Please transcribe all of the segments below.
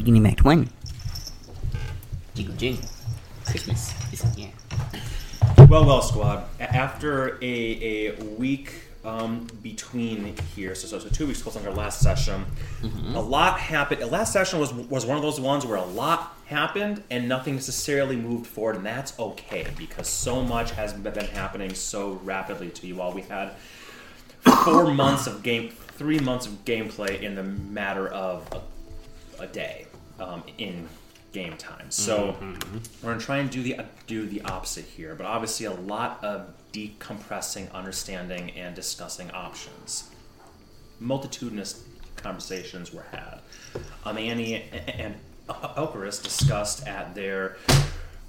Beginning Act 1. Jingle jingle. Christmas is here. Well, well, squad. After a, a week um, between here, so, so, so two weeks close on our last session, a lot happened. Last session was was one of those ones where a lot happened and nothing necessarily moved forward, and that's okay because so much has been been happening so rapidly to you all. We had four months of game, three months of gameplay in the matter of a, a day um, in game time. So we're gonna try and do the do the opposite here, but obviously a lot of decompressing, understanding, and discussing options. Multitudinous conversations were had. Um, Annie and Elkaris discussed at their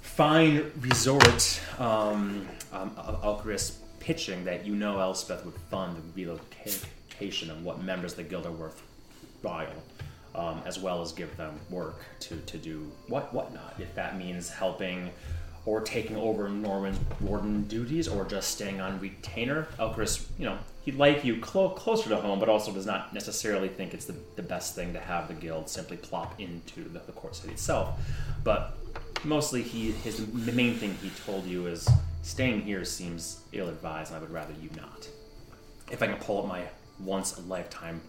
fine resort. Um, um, Elkaris pitching that you know Elspeth would fund the relocation of what members of the guild are worthwhile, um, as well as give them work to, to do what whatnot. If that means helping or taking over Norman's warden duties, or just staying on retainer, Elkaris, you know, he'd like you clo- closer to home, but also does not necessarily think it's the, the best thing to have the guild simply plop into the, the court city itself. But mostly, he his the main thing he told you is staying here seems ill-advised, and I would rather you not. If I can pull up my once a lifetime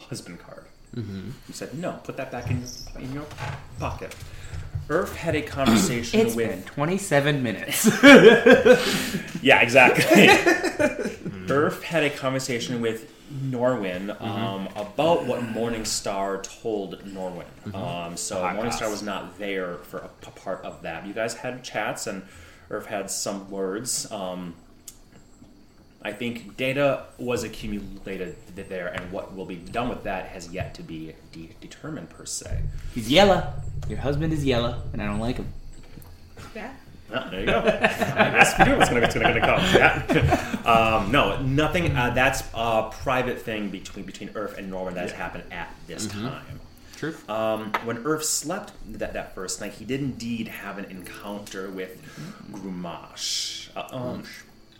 husband card. Mm-hmm. You said no. Put that back in in your pocket. Urf had a conversation It's with been 27 minutes. yeah, exactly. Urf had a conversation with Norwin um, about what Morningstar told Norwin. Um, so Podcast. Morningstar was not there for a, a part of that. You guys had chats, and Urf had some words. Um, I think data was accumulated there, and what will be done with that has yet to be de- determined per se. He's yellow. Your husband is yellow, and I don't like him. Yeah. Ah, there you go. I guess we knew it was going to come. Yeah. um, no, nothing. Uh, that's a private thing between between Urf and Norman that has happened at this time. True. Um, when Urf slept that, that first night, he did indeed have an encounter with Grumash. Uh, um,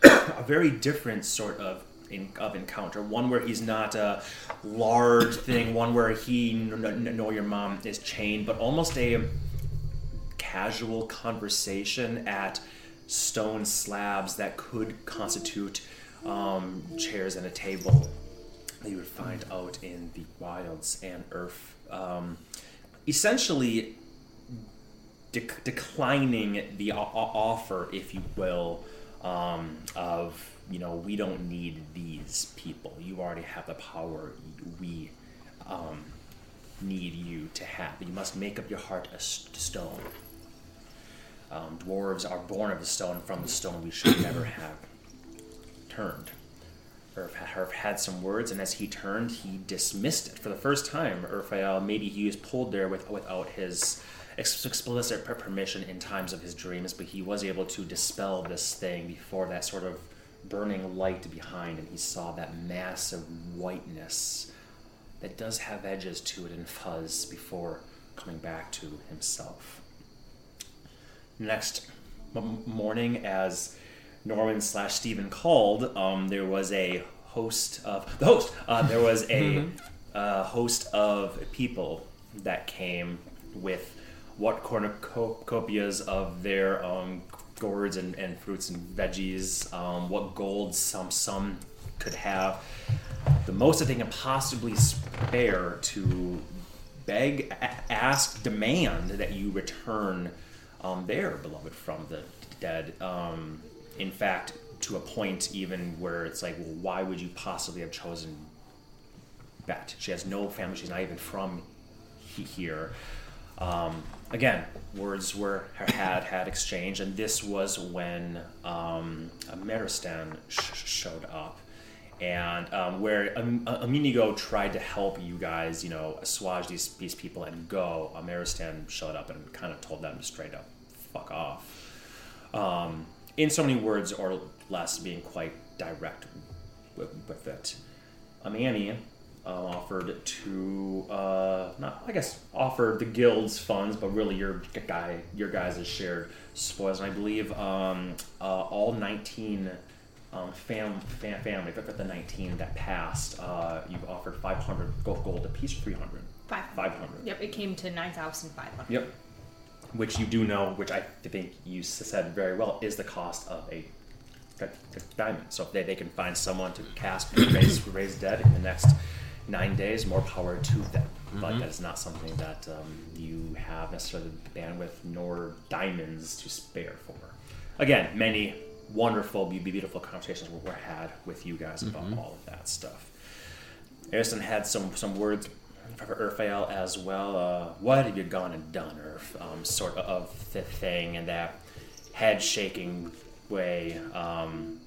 a very different sort of in, of encounter. One where he's not a large thing. One where he n- n- your mom is chained, but almost a casual conversation at stone slabs that could constitute um, chairs and a table that you would find out in the wilds and earth. Um, essentially, dec- declining the o- offer, if you will, um, of you know we don't need these people. You already have the power. We um, need you to have. You must make up your heart a stone. Um, dwarves are born of the stone. From the stone, we should never have turned. Urf, had some words, and as he turned, he dismissed it for the first time. Urfael, maybe he was pulled there with, without his explicit permission in times of his dreams, but he was able to dispel this thing before that sort of burning light behind, and he saw that massive whiteness that does have edges to it and fuzz before coming back to himself. Next morning, as Norman slash Stephen called, um, there was a host of the host. Uh, there was a uh, host of people that came with what cornucopias of their um, gourds and, and fruits and veggies, um, what gold some some could have, the most that they can possibly spare to beg, a- ask, demand that you return um, their beloved from the dead. Um, in fact, to a point even where it's like, well, why would you possibly have chosen Bet? She has no family. She's not even from he- here. Um, again, words were had had exchanged, and this was when um, Meristan sh- showed up, and um, where um, Aminigo tried to help you guys, you know, assuage these these people and go. Meristan showed up and kind of told them to straight up fuck off. Um, in so many words or less, being quite direct with, with it. Amani uh, offered to uh, not I guess offered the guild's funds, but really your guy your guys' shared spoils. And I believe um, uh, all nineteen um, fam, fam family, but the nineteen that passed, uh, you offered five hundred gold gold apiece, three hundred Five. 500. Yep, it came to 9,500. Yep. Which you do know, which I think you said very well, is the cost of a, diamond. So if they, they can find someone to cast raise, raise dead in the next nine days, more power to them. But that is not something that um, you have necessarily the bandwidth nor diamonds to spare for. Again, many wonderful, be- beautiful conversations were, were had with you guys about all of that stuff. Ariston had some some words for Urfael as well. Uh, what have you gone and done, Urf? Um, sort of the thing in that head shaking way. Um,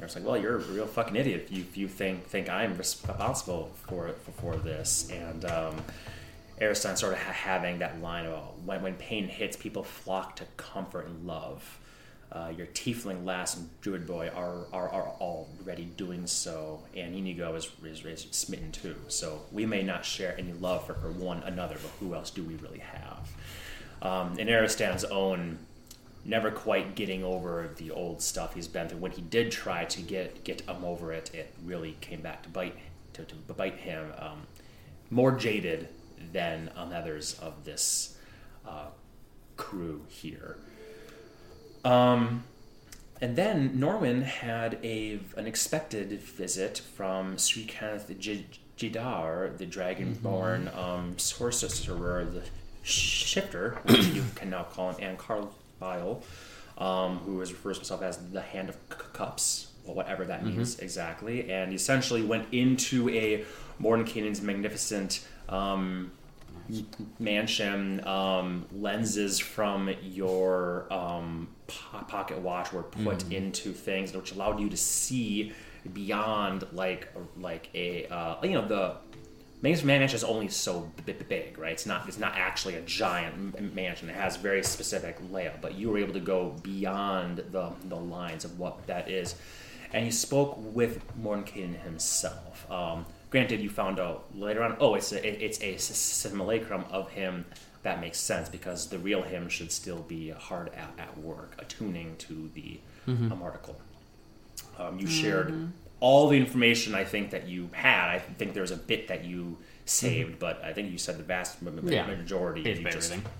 I was like, well, you're a real fucking idiot if you, you think think I'm responsible for for, for this. And um, Ariston sort of ha- having that line about when, when pain hits, people flock to comfort and love. Uh, your tiefling lass and druid boy are, are, are already doing so, and Inigo is, is, is smitten too. So we may not share any love for, for one another, but who else do we really have? Um, Aristan's own, never quite getting over the old stuff he's been through. When he did try to get get him over it, it really came back to bite to, to bite him. Um, more jaded than um, others of this uh, crew here. Um, and then Norman had a an expected visit from Srikanath J- Jidar, the dragonborn um, sorcerer, the shifter, which you can now call him, and Carlisle, um, who is refers to himself as the Hand of C- Cups, or whatever that means exactly, and he essentially went into a Mordenkainen's magnificent um, mansion um, lenses from your um, po- pocket watch were put into things which allowed you to see beyond like like a uh, you know the Mansion mansion is only so big, right? It's not. It's not actually a giant m- mansion. It has very specific layout, but you were able to go beyond the the lines of what that is. And you spoke with Mordenkainen himself. Um, granted, you found out later on. Oh, it's a, it's a simulacrum of him. That makes sense because the real him should still be hard at, at work, attuning to the um, article. Um, you shared all the information I think that you had. I think there was a bit that you saved, but I think you said the vast ma- ma- Yeah. majority Paid you just everything.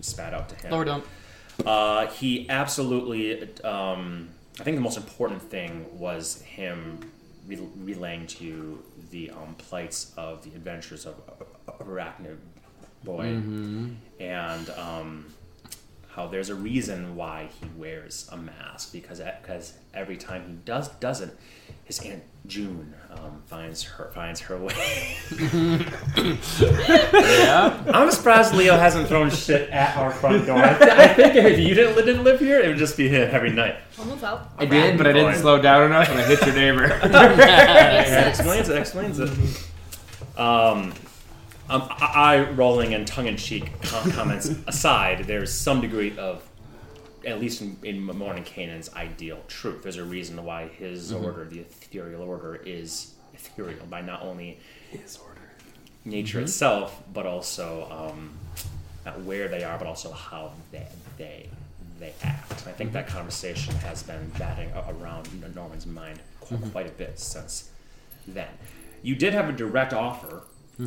spat out to him. Lower dump. Uh, he absolutely. Um, I think the most important thing was him re- relaying to you the um, plights of the adventures of Arachnid Boy, and um, how there's a reason why he wears a mask because because every time he does doesn't, his aunt June um, finds her finds her way. Yeah. I'm surprised Leo hasn't thrown shit at our front door. I, th- I think if you didn't, didn't live here, it would just be him every night. I'll move out. I did, but I didn't Boy. slow down enough and I hit your neighbor. That explains it. Explains it. Um, um, I, I rolling and tongue-in-cheek com- comments aside, there's some degree of, at least in, in Mordenkainen's ideal truth. There's a reason why his mm-hmm. order, the ethereal order, is ethereal by not only His order. nature mm-hmm. itself, but also um, not where they are, but also how they they they act. I think that mm-hmm. conversation has been batting around Norman's mind qu- quite a bit since then. You did have a direct offer.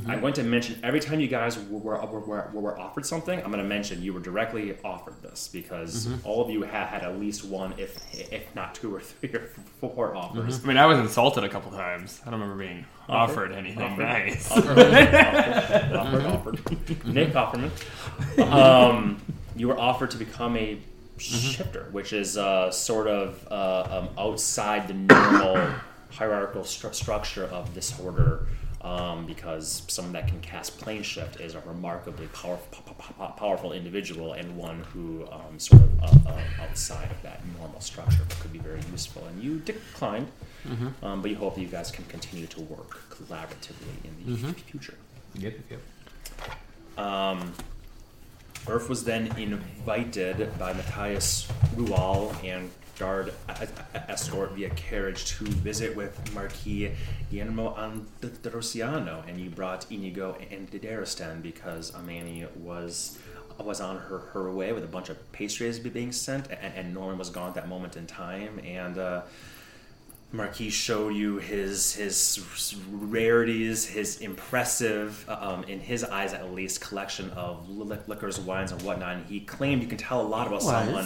I'm going to mention every time you guys were, were, were, were offered something, I'm going to mention you were directly offered this because all of you had, had at least one, if if not two or three or four offers. I mean, I was insulted a couple times. I don't remember being offered anything Offered. nice. offered, offered, offered, offered. Nick Offerman. Um, you were offered to become a shifter, which is uh, sort of uh, um, outside the normal hierarchical stru- structure of this order. Um, because someone that can cast plane shift is a remarkably powerful, powerful individual and one who um, sort of uh, uh, outside of that normal structure could be very useful. And you declined, um, but you hope that you guys can continue to work collaboratively in the future. Yep, yep. Um, Urf was then invited by Matthias Rual and guard a- escort via carriage to visit with Marquis Guillermo Androsiano, and you brought Inigo and Daristan because Amani was was on her, her way with a bunch of pastries being sent, and, and Norman was gone at that moment in time, and uh, Marquis showed you his his rarities, his impressive, um, in his eyes at least, collection of li- liquors, wines, and whatnot. And he claimed you can tell a lot about someone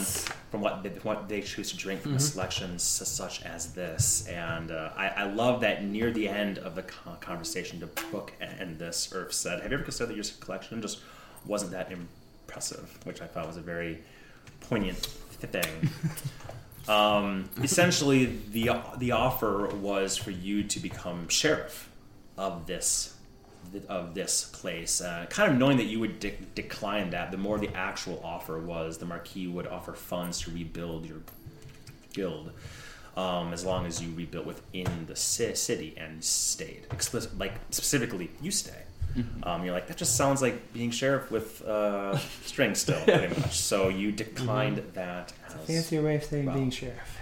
from what they, what they choose to drink from a selection su- such as this. And uh, I, I love that near the end of the con- conversation, to book and this, Irv said, "Have you ever considered that your collection just wasn't that impressive?" Which I thought was a very poignant thing. Um, essentially, the the offer was for you to become sheriff of this of this place. Uh, kind of knowing that you would de- decline that, the more the actual offer was, the Marquis would offer funds to rebuild your guild. Um, as long as you rebuilt within the ci- city and stayed, Explicit, like specifically, you stay. Um, you're like that. Just sounds like being sheriff with uh, strings, still, pretty much. So you declined that. As, Fancier way of saying Wow. being sheriff.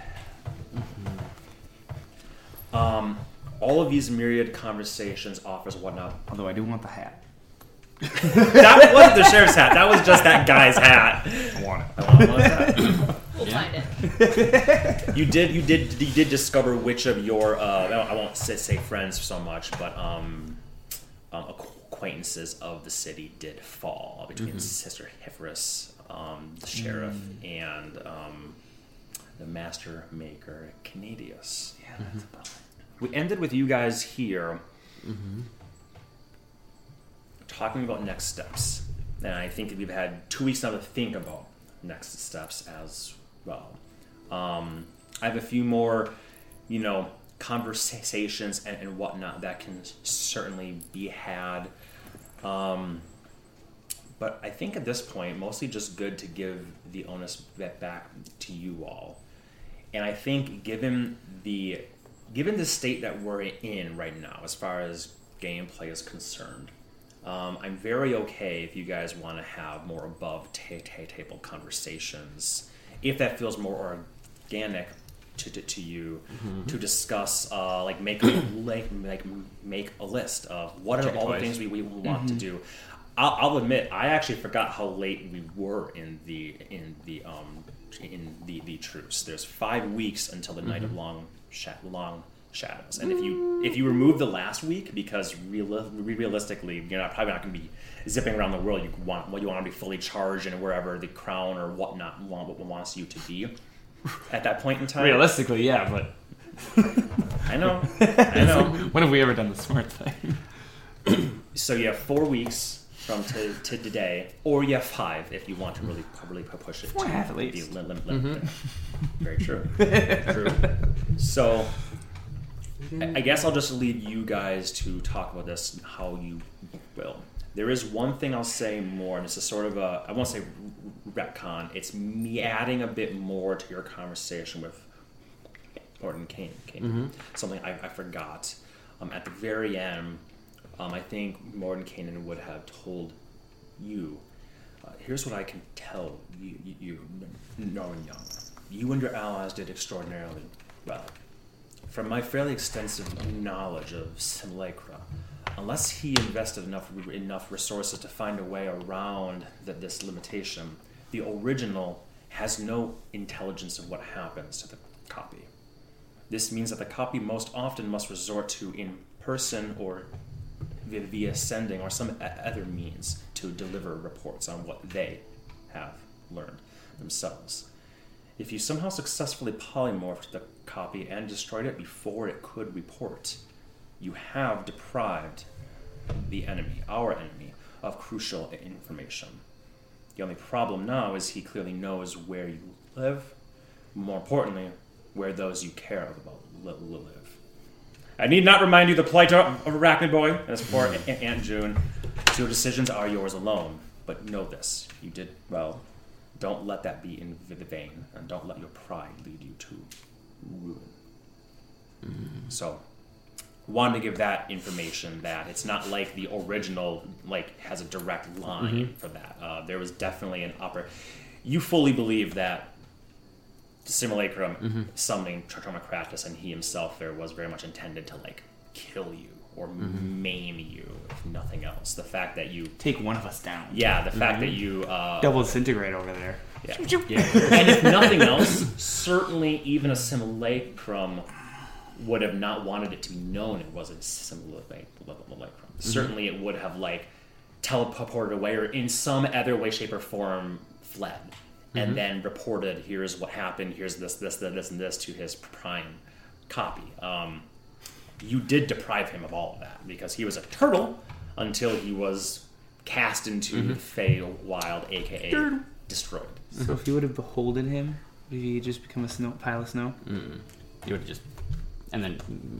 Um, all of these myriad conversations, offers, whatnot. Although I do want the hat. That wasn't the sheriff's hat. That was just that guy's hat. I want it. I want one of that. We'll Yeah. find it. You did, you did, you did discover which of your, uh, I won't- say, say friends so much, but um, um, acquaintances of the city did fall between Sister Hifrus, um, the sheriff, and um, the master maker Canadius. Yeah, that's about it. we ended with you guys here talking about next steps. And i think we've had two weeks now to think about next steps as well. Um, i have a few more you know conversations and, and whatnot that can certainly be had. Um, but i think at this point mostly just good to give the onus back to you all. And I think given the given the state that we're in right now, as far as gameplay is concerned, um, I'm very okay if you guys want to have more above ta- ta- table conversations, if that feels more organic to, to, to you to discuss, uh, like make a, like, like make a list of what are Check all the things we, we want to do. I'll, I'll admit, I actually forgot how late we were in the in the um in the the truce. There's five weeks until the night of long sha- long shadows, and if you if you remove the last week, because real, realistically, you're not probably not going to be zipping around the world. You want well, you want to be fully charged and wherever the crown or whatnot want, what wants you to be at that point in time. Realistically, yeah, but I know, I know. when have we ever done the smart thing? So you have four weeks from to, to today, or you have five if you want to really really push it. Four and to half at least. lim- lim- lim- Very true. true. So I I guess I'll just leave you guys to talk about this how you will. There is one thing I'll say more, and it's a sort of a I won't say retcon. It's me adding a bit more to your conversation with Mordenkainen. Kane. Something I, I forgot. Um, at the very end, um, I think Mordenkainen would have told you. Uh, here's what I can tell you, you, you Norman Young. You and your allies did extraordinarily well. From my fairly extensive knowledge of Simulacra, unless he invested enough enough resources to find a way around th- this limitation, the original has no intelligence of what happens to the copy. This means that the copy most often must resort to in person or via, sending or some other means to deliver reports on what they have learned themselves. If you somehow successfully polymorphed the copy and destroyed it before it could report, you have deprived the enemy, our enemy, of crucial information. The only problem now is he clearly knows where you live, more importantly, where those you care about li- li- live. I need not remind you the plight of Arachnid Boy and his poor Aunt June. Your decisions are yours alone, but know this: you did well. Don't let that be in vain, and don't let your pride lead you to ruin. So, wanted to give that information that it's not like the original like has a direct line for that. Uh, there was definitely an upper. You fully believe that the simulacrum mm-hmm. summoning Tritomacratus and he himself there was very much intended to like kill you or mm-hmm. maim you, if nothing else. The fact that you, Take one of us down. yeah, the fact that mm-hmm. you uh, Double disintegrate over there. yeah. and if nothing else, certainly even a simulacrum would have not wanted it to be known it was a symbol of like Certainly, it would have like teleported away or in some other way, shape, or form fled, and then reported, "Here's what happened. Here's this, this, this, this, and this" to his prime copy. Um, you did deprive him of all of that because he was a turtle until he was cast into the Feywild, aka destroyed. So if you would have beholden him, would he just become a snow pile of snow? Mm. You would have just. And then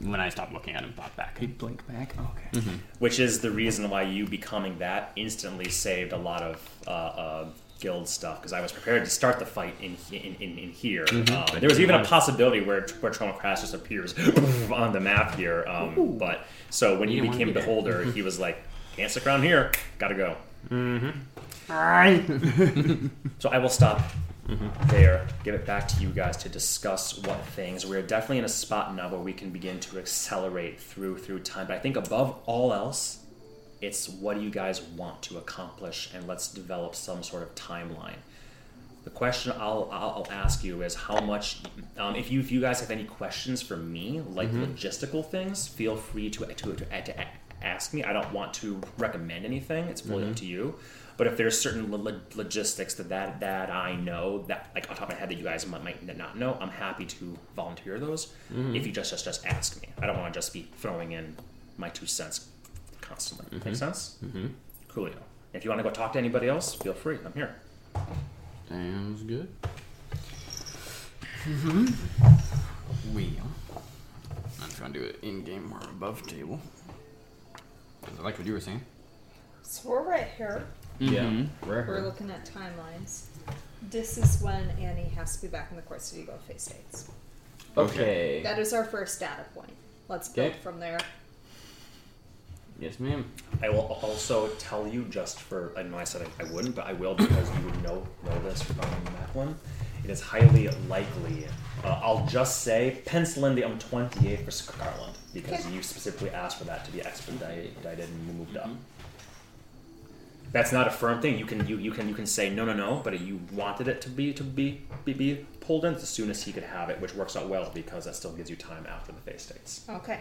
when I stopped looking at him, pop back. He'd blink back. Okay. which is the reason why you becoming that instantly saved a lot of uh, uh, guild stuff because I was prepared to start the fight in in, in, in here. Um, there was even a possibility where where Tromacrass just appears on the map here, um, but so when You you became wanna be there. beholder, he was like, "Can't stick around here. Gotta go." Alright. So I will stop there, give it back to you guys to discuss what things. We're definitely in a spot now where we can begin to accelerate through through time. But I think above all else, it's what do you guys want to accomplish, and let's develop some sort of timeline. The question I'll, I'll, ask you is how much, um, if you if you guys have any questions for me, like mm-hmm. logistical things, feel free to to, to, to ask me. I don't want to recommend anything; it's fully up mm-hmm. to you. But if there's certain lo- lo- logistics that, that that I know that like on top of my head that you guys might, might not know, I'm happy to volunteer those. Mm-hmm. If you just just just ask me, I don't want to just be throwing in my two cents constantly. Make sense? Mm-hmm. Coolio. If you want to go talk to anybody else, feel free. I'm here. Sounds good. Mm-hmm. We. I'm trying to do it in game or above table. 'Cause I like what you were saying. So we're right here. Yeah. We're Rare. looking at timelines. This is when Annie has to be back in the court city to go face dates. Okay. That is our first data point. Let's build Okay. from there. Yes, ma'am. I will also tell you just for I know I said I, I wouldn't, but I will because you would know know this from that one. It is highly likely. Uh, I'll just say pencil in the um 28 for Scarland because Okay. you specifically asked for that to be expedited and moved up. That's not a firm thing. You can you, you can you can say no no no, but you wanted it to be to be be, be pulled in as soon as he could have it, which works out well because that still gives you time after the face dates. Okay.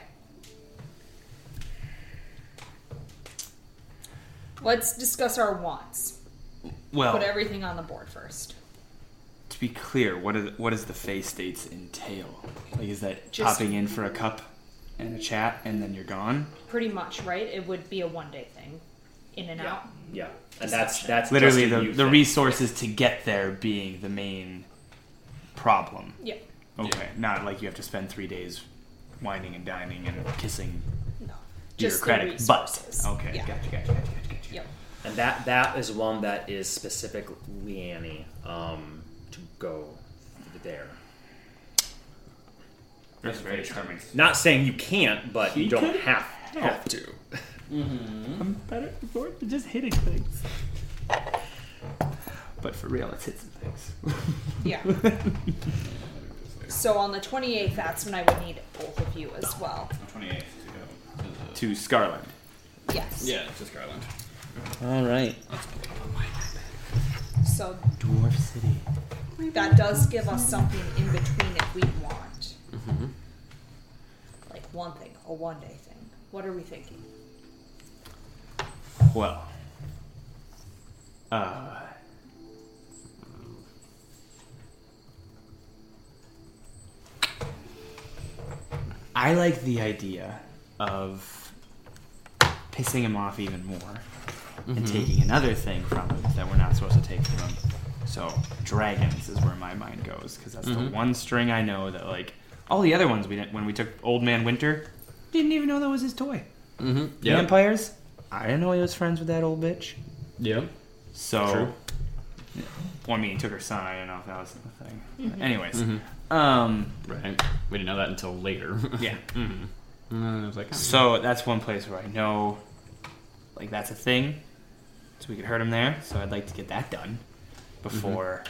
Let's discuss our wants. Well, Put everything on the board first. to be clear, what is what does the face dates entail? Like, is that Just- popping in for a cup and a chat and then you're gone? Pretty much, right? It would be a one day thing. In and out. Yeah, and that's that's Literally, the, the thing. resources to get there being the main problem. Yeah. Okay, not like you have to spend three days whining and dining and kissing No. Just the bureaucratic but resources. okay Yeah. gotcha, gotcha, gotcha, gotcha, gotcha. Yep. And that that is one that is specific Leanne um, to go there. that's very charming Not saying you can't, but you don't have, have to. i'm better for just hitting things but for real it's hits and things Yeah. so on the 28th, that's when I would need both of you as well. 28th to go. scarland Yes. Yeah, to Scarland. all right So dwarf city that does give us something in between if we want. Like one thing, a one day thing. What are we thinking? well uh I like the idea of pissing him off even more and mm-hmm. taking another thing from him that we're not supposed to take from him. So dragons is where my mind goes because that's the mm-hmm. one string I know that like all the other ones we didn't when we took Old Man Winter didn't even know that was his toy. Mm-hmm. Vampires, I didn't know he was friends with that old bitch. Yep. So, True. well, I mean, he took her son. I didn't know if that was the thing. Mm-hmm. Anyways, um, Right. We didn't know that until later. yeah. mm-hmm. And I was like, oh, So that's one place where I know, like, that's a thing. So we could hurt him there. So I'd like to get that done before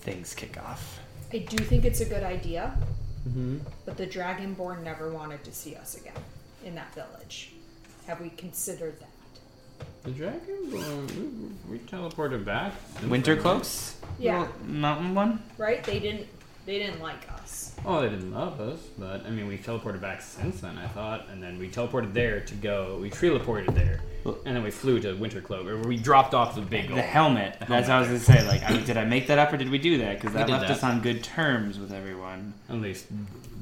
things kick off. I do think it's a good idea, mm-hmm. but the Dragonborn never wanted to see us again in that village. Have we considered that? The dragon? We, we teleported back. Winter cloaks? Yeah. Mountain one? Right? They didn't They didn't like us. Oh, they didn't love us, but I mean, we teleported back since then. I thought, and then we teleported there to go. We teleported there, and then we flew to Winter Cloak, or we dropped off the big The goal. helmet. The That's what I was gonna say. Like, I mean, did I make that up or did we do that? Because that did left that. us on good terms with everyone. At least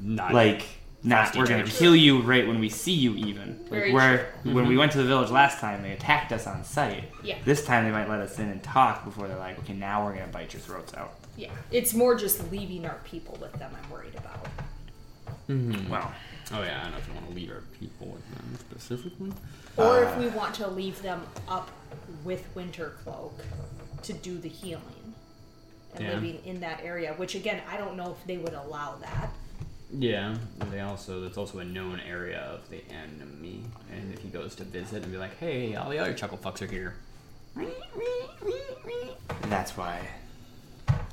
not Like, not Nasty we're gonna terms. kill you right when we see you. Even like Very where true. when we Mhm. went to the village last time, they attacked us on sight. Yeah. This time they might let us in and talk before they're like, okay, now we're gonna bite your throats out. Yeah. It's more just leaving our people with them I'm worried about. Mm-hmm. Well, Oh yeah, I don't know if you want to leave our people with them specifically. Or if Uh, we want to leave them up with Winter Cloak to do the healing and Yeah. living in that area, which again, I don't know if they would allow that. Yeah, they also that's also a known area of the enemy, and if he goes to visit and be like, "Hey, all the other chuckle fucks are here," and that's why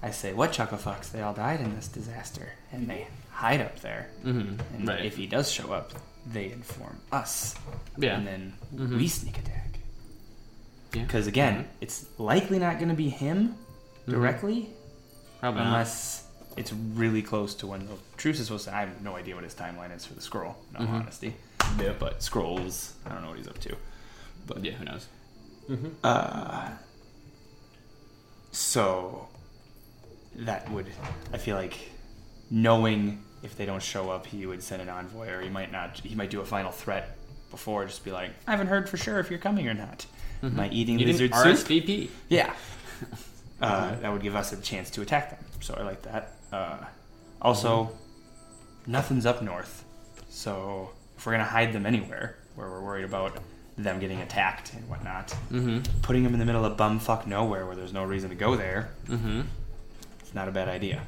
I say, what chuckle fucks? They all died in this disaster, and they hide up there. mm-hmm. And right? if he does show up, they inform us. yeah, And then Mhm. we sneak attack. yeah. Because again, it's likely not going to be him Mhm. directly, Probably not. unless it's really close to when the truce is supposed to. I have no idea what his timeline is for the scroll. In all Mhm. honesty, Yeah. but scrolls, I don't know what he's up to. But yeah, who knows? Mm-hmm. Uh, so that would, I feel like, knowing if they don't show up, he would send an envoy, or he might not. He might do a final threat before, just be like, "I haven't heard for sure if you're coming or not." Am I eating You lizard soup? RSVP. Yeah. Uh, that would give us a chance to attack them. So I like that. Uh, also, nothing's up north. So if we're going to hide them anywhere where we're worried about them getting attacked and whatnot, Mm-hmm. putting them in the middle of bumfuck nowhere where there's no reason to go there, Mm-hmm. Not a bad idea.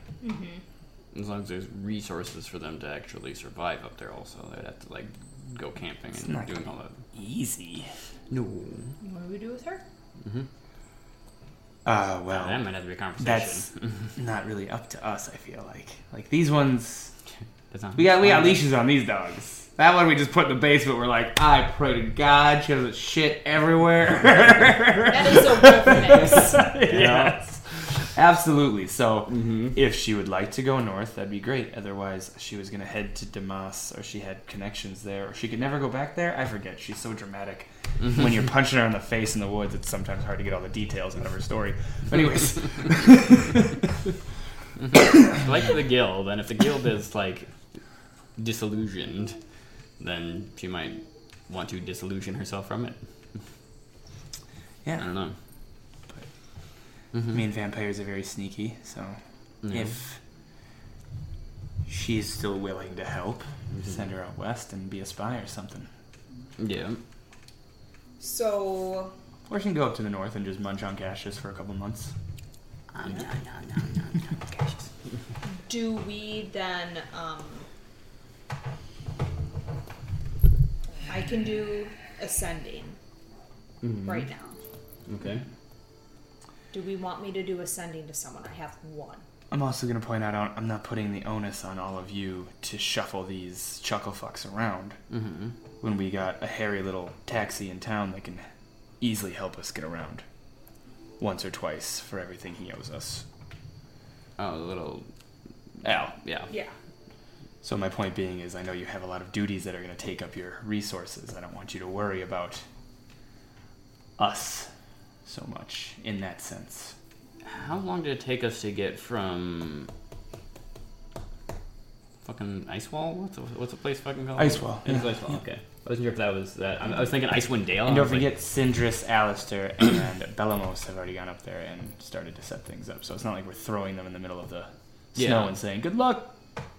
As long as there's resources for them to actually survive up there, also they'd have to like go camping It's and not doing all that. Easy. No. What do we do with her? Mm-hmm. Uh, well, that might have to be a conversation. that's not really up to us, I feel like. Like, these ones, We got we got leashes on these dogs. That one we just put in the basement. We're like, I pray to God, she doesn't shit everywhere. That is a wolf mix. yes, absolutely. So, Mhm. if she would like to go north, that'd be great. Otherwise, she was gonna head to Damas, or she had connections there, or she could never go back there. I forget. She's so dramatic. Mm-hmm. When you're punching her in the face in the woods, it's sometimes hard to get all the details out of her story. But mm-hmm. anyways, mm-hmm. like the guild, and if the guild is like disillusioned, then she might want to disillusion herself from it. Yeah. I don't know. I mean, vampires are very sneaky, so Yeah. if she's still willing to help, send her out west and be a spy or something. Yeah. So, Or she can go up to the north and just munch on caches for a couple months. Um, no, no, no, no, no. Caches. do we then, um, I can do a sending Mhm. right now. Okay. Do we want me to do a sending to someone? I have one. I'm also going to point out I'm not putting the onus on all of you to shuffle these chuckle fucks around Mm-hmm. when we got a hairy little taxi in town that can easily help us get around. Once or twice for everything he owes us. Oh, a little. Al. Yeah. Yeah. So my point being is I know you have a lot of duties that are going to take up your resources. I don't want you to worry about us so much in that sense. How long did it take us to get from fucking Ice Wall? What's the, what's the place fucking called? Icewall, It's yeah, Ice Wall. yeah. Okay. I wasn't sure if that was that. I, I was thinking Icewind Dale. And don't was like, forget, Sindris, Alistair, and Belamos have already gone up there and started to set things up. So it's not like we're throwing them in the middle of the Yeah. snow and saying, good luck.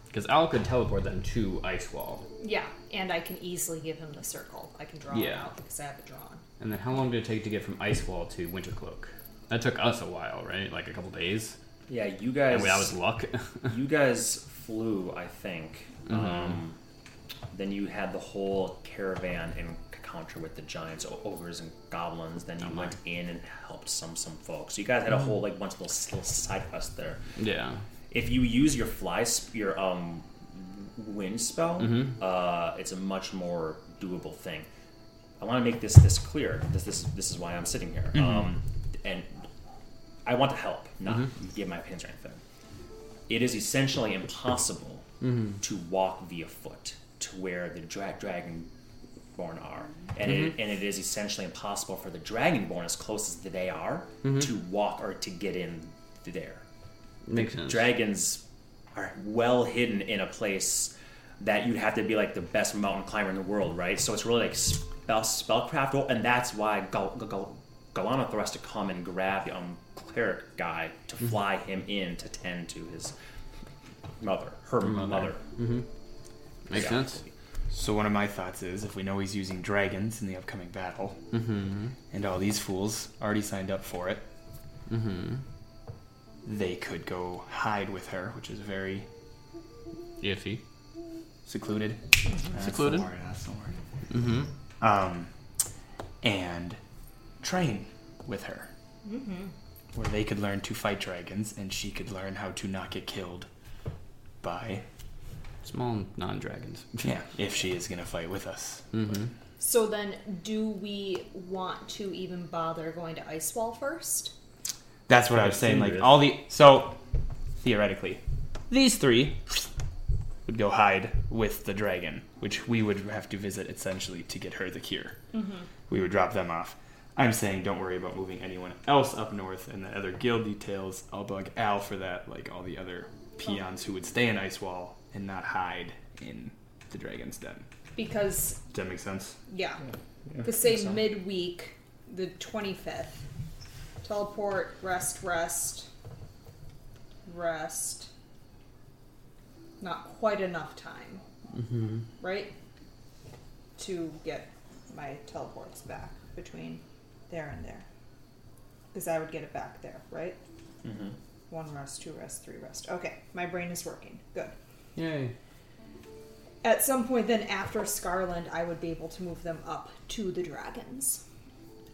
Because Al could teleport them to Ice Wall. Yeah, and I can easily give him the circle. I can draw it Yeah. out because I have it drawn. And then how long did it take to get from Ice Wall to Winter Cloak? That took us a while, right? Like a couple days. Yeah, you guys. And that was luck. you guys flew, I think. Mhm. Um, then you had the whole caravan encounter with the giants, ogres, and goblins. Then you Oh went in and helped some some folks. So you guys had a whole like bunch of little, little side quests there. yeah. If you use your fly, sp- your um, wind spell, Mhm. uh, it's a much more doable thing. I want to make this this clear. This this this is why I'm sitting here. Um, and I want to help, not give my opinions or anything. it is essentially impossible Mm-hmm. to walk via foot to where the dra- dragonborn are, and Mm-hmm. it, and it is essentially impossible for the dragonborn, as close as they are, Mm-hmm. to walk or to get in there. Makes sense. Dragons are well hidden in a place that you'd have to be like the best mountain climber in the world, right? So it's really like spell spellcraft, and that's why Gal- Gal- Gal- Galanothor has to come and grab the um, cleric guy to fly him in to tend to his mother, her mother. Makes Yeah. sense. So one of my thoughts is, if we know he's using dragons in the upcoming battle, and all these fools already signed up for it, Mm-hmm. they could go hide with her, which is very Iffy. secluded. Secluded? That's the Secluded. word, That's the word. Mm-hmm. Um, and train with her, where they could learn to fight dragons, and she could learn how to not get killed by Small non-dragons. yeah, if she is gonna fight with us. So then, do we want to even bother going to Icewall first? That's what I was saying. Like Kindred. all the so theoretically, these three would go hide with the dragon, which we would have to visit essentially to get her the cure. Mm-hmm. We would drop them off. I'm saying don't worry about moving anyone else up north and the other guild details. I'll bug Al for that, like all the other peons who would stay in Icewall and not hide in the dragon's den. Because Does that make sense? yeah, because say midweek, the twenty fifth, teleport, rest, rest, rest. Not quite enough time, mm-hmm. right? To get my teleports back between there and there, because I would get it back there, right? Mm-hmm. One rest, two rest, three rest. Okay, my brain is working. Good. Yay. At some point, then after Scarland, I would be able to move them up to the dragons.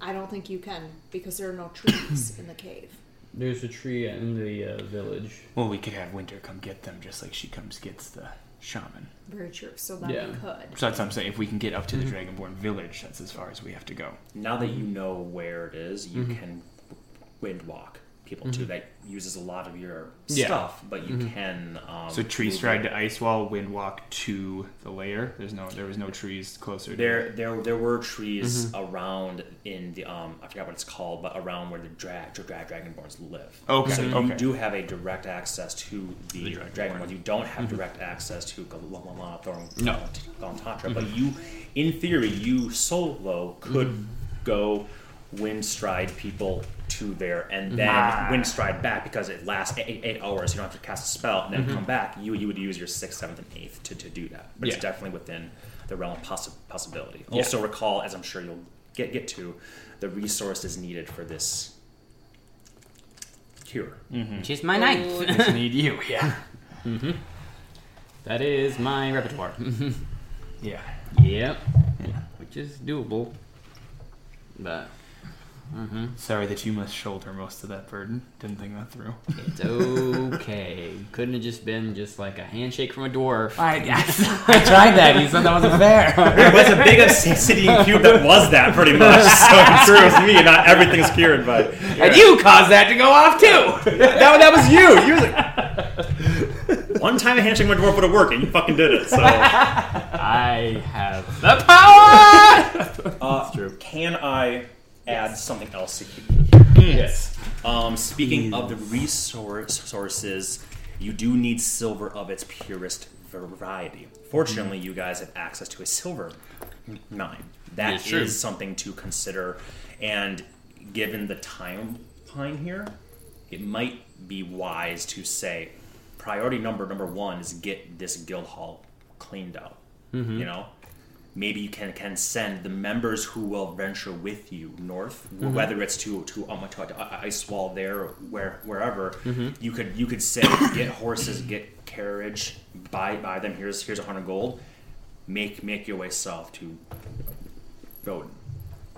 I don't think you can because there are no trees in the cave. There's a tree in the uh, village. Well, we could have Winter come get them, just like she comes gets the shaman. Very true. So that Yeah. we could. So that's what I'm saying. If we can get up to the Dragonborn village, that's as far as we have to go. Now that you know where it is, you can wind walk people too. That uses a lot of your Yeah. stuff, but you can. Um, So tree move stride to ice wall, wind walk to the lair. There's no, there was no trees closer. To There, there, there were trees around in the um, I forgot what it's called, but around where the drag, drag dragonborns live. Okay, So you okay. do have a direct access to the, The Dragonborn. dragonborns. You don't have direct access to Galanathor and No. Galantantra, but you, in theory, you solo could go wind stride people to there and then Ah. wind stride back because it lasts eight, eight hours. You don't have to cast a spell and then come back. You you would use your sixth, seventh, and eighth to, to do that. But Yeah. it's definitely within the realm of possi- possibility. Yeah. Also, recall, as I'm sure you'll get get to, the resources needed for this cure. Which is my ninth. knife. Just need you. Yeah. that is my repertoire. Yeah. yep. Which is doable. But Sorry that you must shoulder most of that burden. Didn't think that through. it's okay. Couldn't have just been just like a handshake from a dwarf. I, I tried that. You said that wasn't fair. There was a big obsidian cube that was that pretty much. So I'm sure it was me. Not everything's cured, but and you caused that to go off too. that, that was you. You was like, one time a handshake with a dwarf would have worked, and you fucking did it. So. I have the power. Uh, Can I add something else to hmm. yes. Um, speaking hmm. of the resource sources, you do need silver of its purest variety. Fortunately, hmm. you guys have access to a silver mine. That It's true. is something to consider, and given the timeline here, it might be wise to say priority number number one is get this guild hall cleaned out. Mm-hmm. You know, maybe you can can send the members who will venture with you north, mm-hmm. whether it's to to to, to ice wall there or where wherever. Mm-hmm. You could you could say get horses, get carriage, buy buy them. Here's here's a hundred gold. Make make your way south to Roden.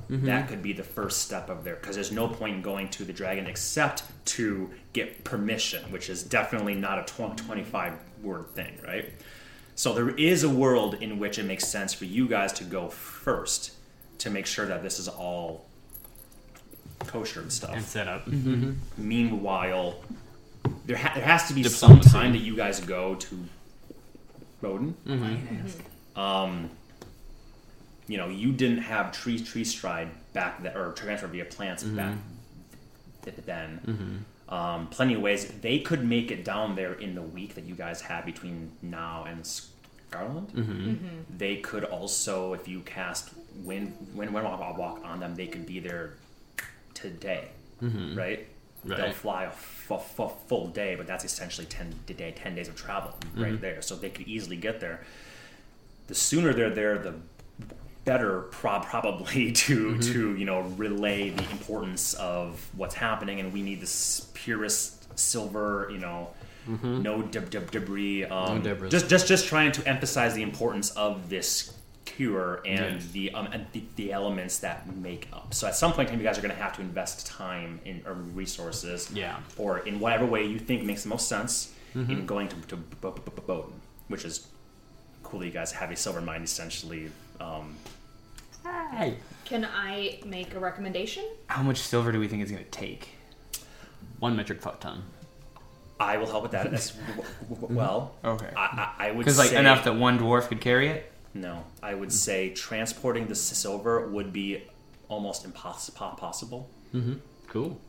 Mm-hmm. That could be the first step of there because there's no point in going to the dragon except to get permission, which is definitely not a 20, 25 word thing, right? So there is a world in which it makes sense for you guys to go first to make sure that this is all kosher and stuff. And set up. Mm-hmm. Mm-hmm. Meanwhile, there, ha- there has to be some time that you guys go to Roden. Mm-hmm. Um, you know, you didn't have tree tree stride back then, or transfer via plants back th- then. Um, plenty of ways they could make it down there in the week that you guys have between now and Scarland. Mm-hmm. Mm-hmm. They could also, if you cast wind wind wind walk, walk on them, they could be there today, mm-hmm. right? They'll fly a f- f- full day, but that's essentially ten day, ten days of travel right there. So they could easily get there. The sooner they're there, the better prob- probably to to you know relay the importance of what's happening, and we need this purest silver, you know. No deb- deb- debris. Um, debris. Just, just, just trying to emphasize the importance of this cure and the um, and the, the elements that make up. So at some point time, you guys are going to have to invest time in or resources, Yeah. or in whatever way you think makes the most sense in going to to B- B- B- Bowden, which is cool. That you guys have a silver mine essentially. Um, Can I make a recommendation? How much silver do we think it's going to take? One metric fuck ton. I will help with that as w- w- mm-hmm. well. Okay. I, I, I would Because like say enough that one dwarf could carry it. no. I would say transporting the silver would be almost impossible. Possible. Mm-hmm. Cool.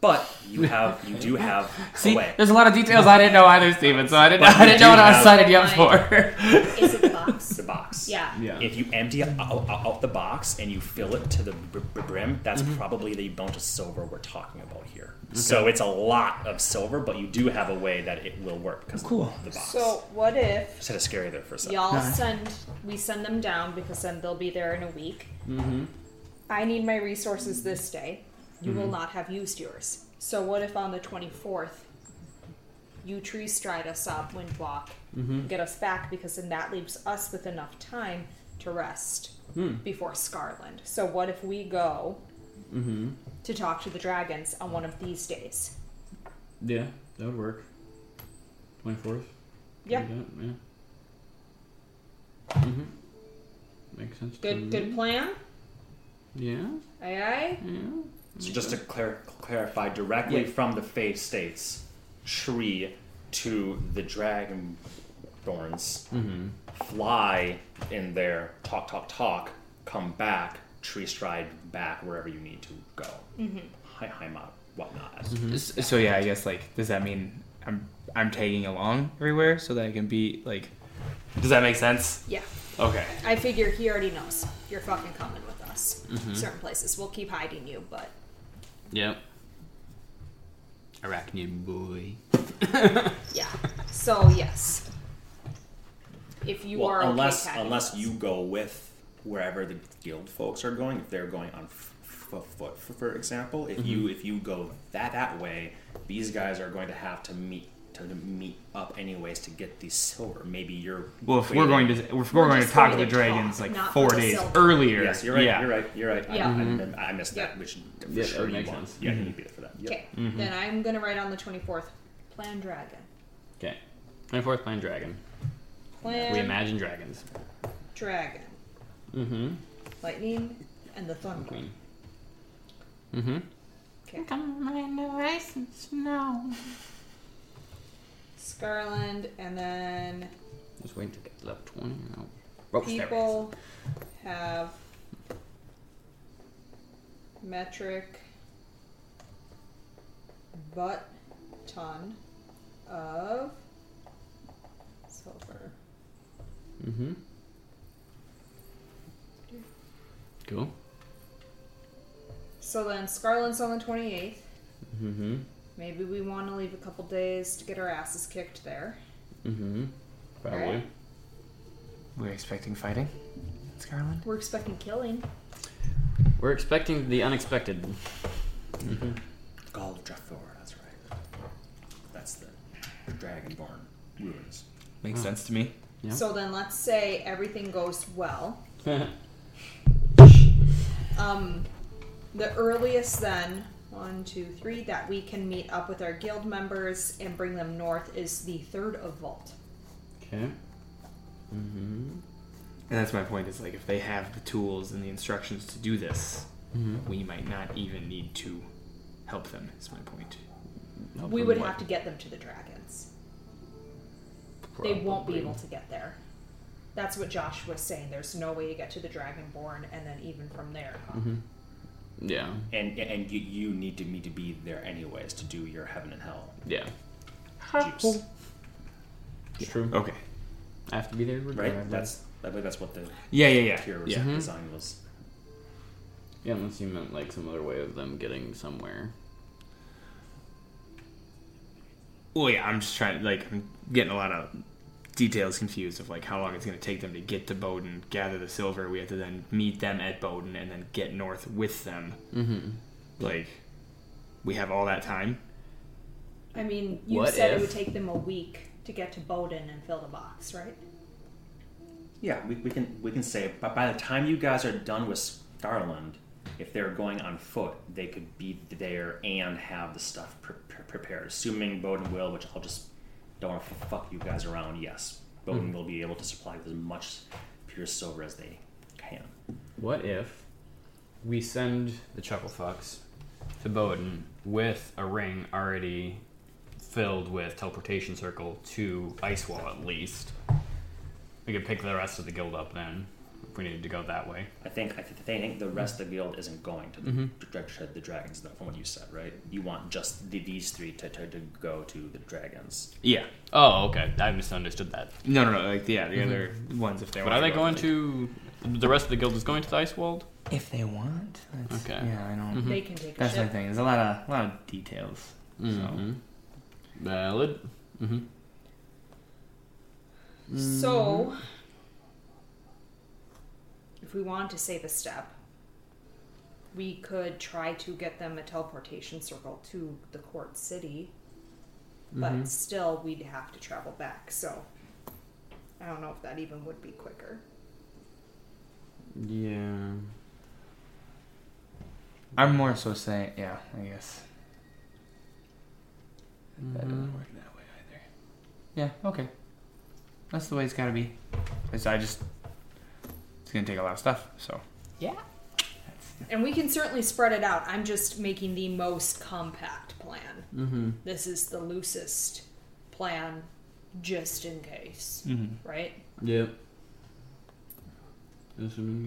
But you have you do have See, a way. there's a lot of details I didn't know either, Steven. So I didn't, But I didn't you know what I was have- signing you up for. Is it the box? the box. yeah. Yeah. If you empty out, out, out the box and you fill it to the br- br- brim, that's probably the amount of silver we're talking about here. So it's a lot of silver, but you do have a way that it will work because Cool. of the box. So what if just had a scary there for a second. y'all Nice. send we send them down because then they'll be there in a week. Mm-hmm. I need my resources this day. You will mm-hmm. not have used yours. So what if on the twenty fourth you tree stride us up, windwalk, mm-hmm. get us back because then that leaves us with enough time to rest hmm. before Scarland. So what if we go mm-hmm. to talk to the dragons on one of these days? Yeah, that would work. Twenty fourth. Yeah. Mm-hmm. Makes sense. Good good plan? Yeah. Aye aye? Yeah. So just to clar- clarify, directly Yeah. from the Fae states tree to the dragon thorns, mm-hmm. fly in there, talk, talk, talk, come back, tree stride back wherever you need to go. Mm-hmm. Hi, hi, ma, whatnot. Mm-hmm. S- So yeah, I guess like, does that mean I'm I'm tagging along everywhere so that I can be like? Does that make sense? Yeah. Okay. I figure he already knows you're fucking coming with us. Mm-hmm. Certain places we'll keep hiding you, but Yep. Arachnid boy. yeah. So yes, if you well, are okay unless tagging unless us. you go with wherever the guild folks are going, if they're going on f- f- foot, f- for example, if mm-hmm. you if you go that that way, these guys are going to have to meet to meet up anyways to get the silver. Maybe you're Well, if we're going to if we're, We're going to talk to the dragons talk, like four days silver. earlier. Yes, you're right. Yeah. You're right. You're right. I- Yeah. I, I, I missed that. Yeah. Which for Yeah, sure would you make want. Yeah, you need to be there for that. Yep. okay, then I'm gonna write on the 24th. Plan dragon. Okay. Twenty fourth playing dragon. Plan We imagine dragons. dragon. Mm-hmm. Lightning and the thunder. Queen. Mm-hmm. Okay. Come in the ice and snow. Scarland and then Just wait to get to level twenty. No. Oh, there it is. people have metric butt ton of silver. Mm-hmm. Cool. So then Scarland's on the 28th. Mm-hmm. Maybe we want to leave a couple days to get our asses kicked there. Mm-hmm. Probably. Alright. We're expecting fighting, Scarland. We're expecting killing. We're expecting the unexpected. Mm-hmm. Gall of Drathor, that's right. That's the Dragonborn ruins. Makes sense to me. Yeah. So then let's say everything goes well. Um, the earliest then, one, two, three, that we can meet up with our guild members and bring them north is the third of Vault. okay. Mm-hmm. And that's my point. Is like if they have the tools and the instructions to do this, we might not even need to help them. Is my point. help we would what? have to get them to the dragons. They won't be able to get there. That's what Josh was saying. There's no way to get to the Dragonborn, and then even from there. Mm-hmm. Yeah. And and you, you need to need to be there anyways to do your heaven and hell Yeah. juice, It's true. Okay. I have to be there. right? That's I believe that's what the Yeah, yeah, yeah. tier Yeah. Mhm. design was. Yeah, unless you meant like some other way of them getting somewhere. Well, yeah, I'm just trying. Like, I'm getting a lot of details confused of like how long it's going to take them to get to Bowden, gather the silver. We have to then meet them at Bowden and then get north with them. Mm-hmm. Like, we have all that time. I mean, you What said it would take them a week to get to Bowden and fill the box, right? Yeah, we, we can we can say, but by the time you guys are done with Scarland, if they're going on foot, they could be there and have the stuff pre- pre- prepared. Assuming Bowden will, which I'll just don't want to fuck you guys around. Yes, Bowden hmm. will be able to supply with as much pure silver as they can. What if we send the Chuckle Fucks to Bowden with a ring already filled with teleportation circle to Icewall at least? We could pick the rest of the guild up then if we needed to go that way. I think I th- think the rest of the guild isn't going to the, dra- dra- the dragons, though. From what you said, right? You want just the, these three to, to, to go to the dragons. Yeah. Oh, okay. I misunderstood that. No, no, no. Like, yeah, the other ones if they want. But want. are they go, going like- to? The rest of the guild is going to the ice world. If they want. That's, Okay. Yeah, I don't. They can take That's the ship. thing. There's a lot of a lot of details. Mm-hmm. Valid. Mm-hmm. So, if we want to save a step, we could try to get them a teleportation circle to the court city, but still we'd have to travel back. So, I don't know if that even would be quicker. Yeah. I'm more so saying, yeah, I guess. That Mm-hmm. doesn't work that way either. Yeah, okay. That's the way it's gotta be. It's, I just, it's gonna take a lot of stuff, so. Yeah. And we can certainly spread it out. I'm just making the most compact plan. Mm-hmm. This is the loosest plan just in case, Mm-hmm. right? Yep. Assuming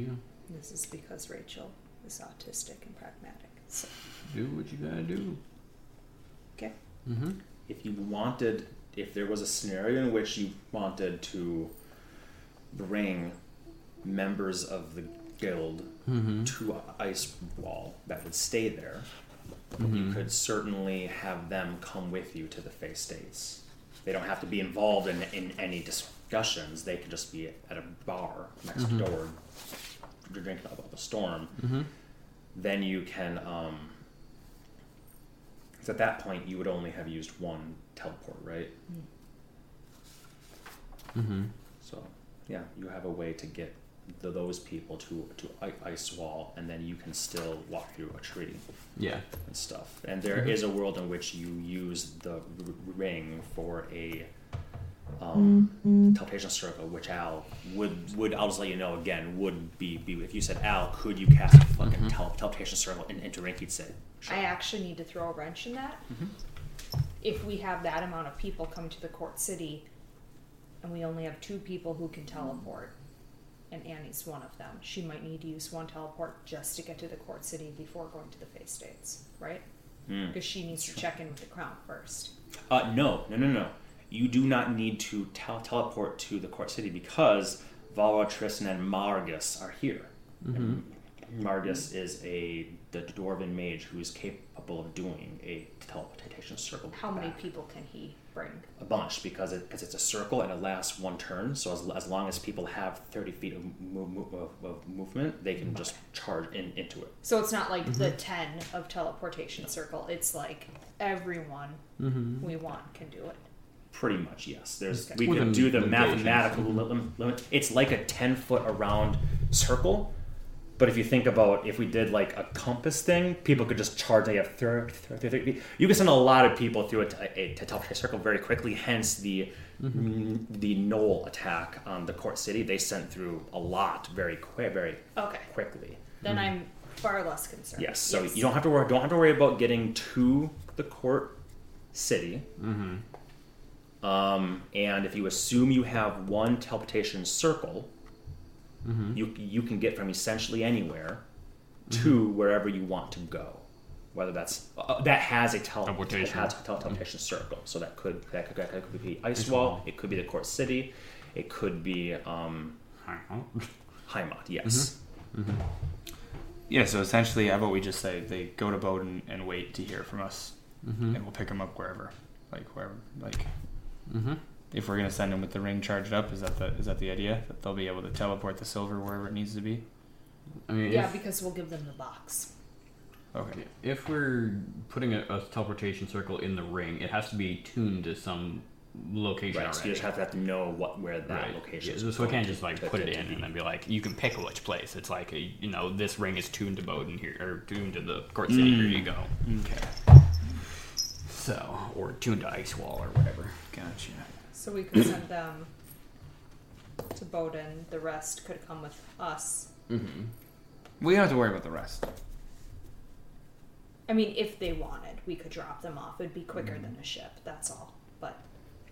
yeah. This is because Rachel is autistic and pragmatic. So, Do what you gotta do. okay. Mm-hmm. if you wanted if there was a scenario in which you wanted to bring members of the guild Mm-hmm. to ice wall that would stay there you Mhm. could certainly have them come with you to the face states they don't have to be involved in, in any discussions they could just be at a bar next door drinking up a storm Mm-hmm. then you can um 'cause at that point you would only have used one teleport right Mm-hmm. so yeah you have a way to get the, those people to to I- ice wall and then you can still walk through a tree Yeah. and stuff and there mm-hmm. is a world in which you use the r- ring for a um, mm-hmm. teleportation circle which al would would i'll just let you know again would be, be if you said al could you cast a fucking mm-hmm. tel- teleportation circle in, into ring he'd say sure. I actually need to throw a wrench in that. If we have that amount of people come to the court city and we only have two people who can teleport, and Annie's one of them, she might need to use one teleport just to get to the court city before going to the face states, right? Mm. Because she needs to check in with the crown first. Uh, no, no, no, no. You do not need to tel- teleport to the court city because Valra, Tristan, and Margus are here. And Margus is a the dwarven mage who is capable of doing a teleportation circle. How many people can he bring? A bunch because it, because it's a circle and it lasts one turn. So as, as long as people have thirty feet of, mo- mo- of, of movement, they can just charge in into it. So it's not like the 10 of teleportation circle, it's like everyone Mm-hmm. we want can do it. Pretty much, yes. There's Okay. we Within can do the limitations. mathematical lim- limit. It's like a ten foot around circle, but if you think about if we did like a compass thing, people could just charge. They have thirty. 30, 30 You can send a lot of people through a, a, a teleportation circle very quickly. Hence the mm, the knoll attack on the court city. They sent through a lot very quick, very Okay. quickly. Then I'm far less concerned. Yes. So you don't have to worry. Don't have to worry about getting to the court city. Mm-hmm. Um, and if you assume you have one teleportation circle, Mm-hmm. you you can get from essentially anywhere to wherever you want to go. Whether that's uh, that has a Teleportation. has a teleportation circle, so that could that could, that could be Ice, Wall, it could be the Court City, it could be um, Heimat. Yes. Yeah, so essentially, how about we just say they go to Bowden and wait to hear from us, Mm-hmm. and we'll pick them up wherever, like wherever, like Mm-hmm. If we're gonna send them with the ring charged up, is that the is that the idea that they'll be able to teleport the silver wherever it needs to be? I mean, Yeah, if, because we'll give them the box. Okay. if we're putting a, a teleportation circle in the ring, it has to be tuned to some location Right. So you just have to, have to know what where that Right. location Yeah, is. so we can't just like put it in and then be like, you can pick which place. It's like, a, you know, this ring is tuned to Bowden here, or tuned to the Court City. Here you mm. go. Okay. So, or tuned to Ice Wall or whatever. Gotcha. So we could send them to Bowden. The rest could come with us. Mm-hmm. We don't have to worry about the rest. I mean, if they wanted, we could drop them off. It'd be quicker than a ship. That's all. But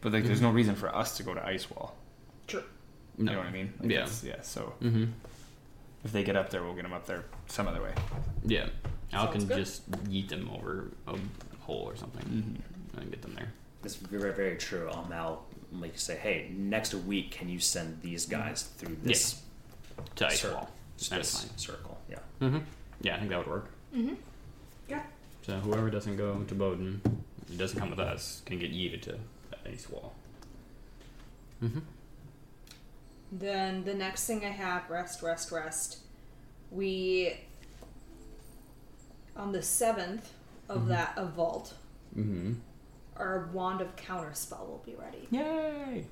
But like, Mm-hmm. there's no reason for us to go to Ice Wall. true. You know what I mean? Like, Yeah. Yeah. So Mm-hmm. if they get up there, we'll get them up there some other way. Yeah. Al Sounds can good. just yeet them over a hole or something Mm-hmm. and get them there. It's very, very true. Um, I'll like say, hey, next week, can you send these guys through this To Ice Circle. Wall. Just That's this fine. circle? Yeah. Mm-hmm. Yeah, I think that would work. Mm-hmm. Yeah. So whoever doesn't go to Bowden, it doesn't come with us, can get yeeted to that Ice Wall. Mm-hmm. Then the next thing I have, rest, rest, rest. We on the seventh of that of vault, Mm-hmm. Our wand of counterspell will be ready. Yay!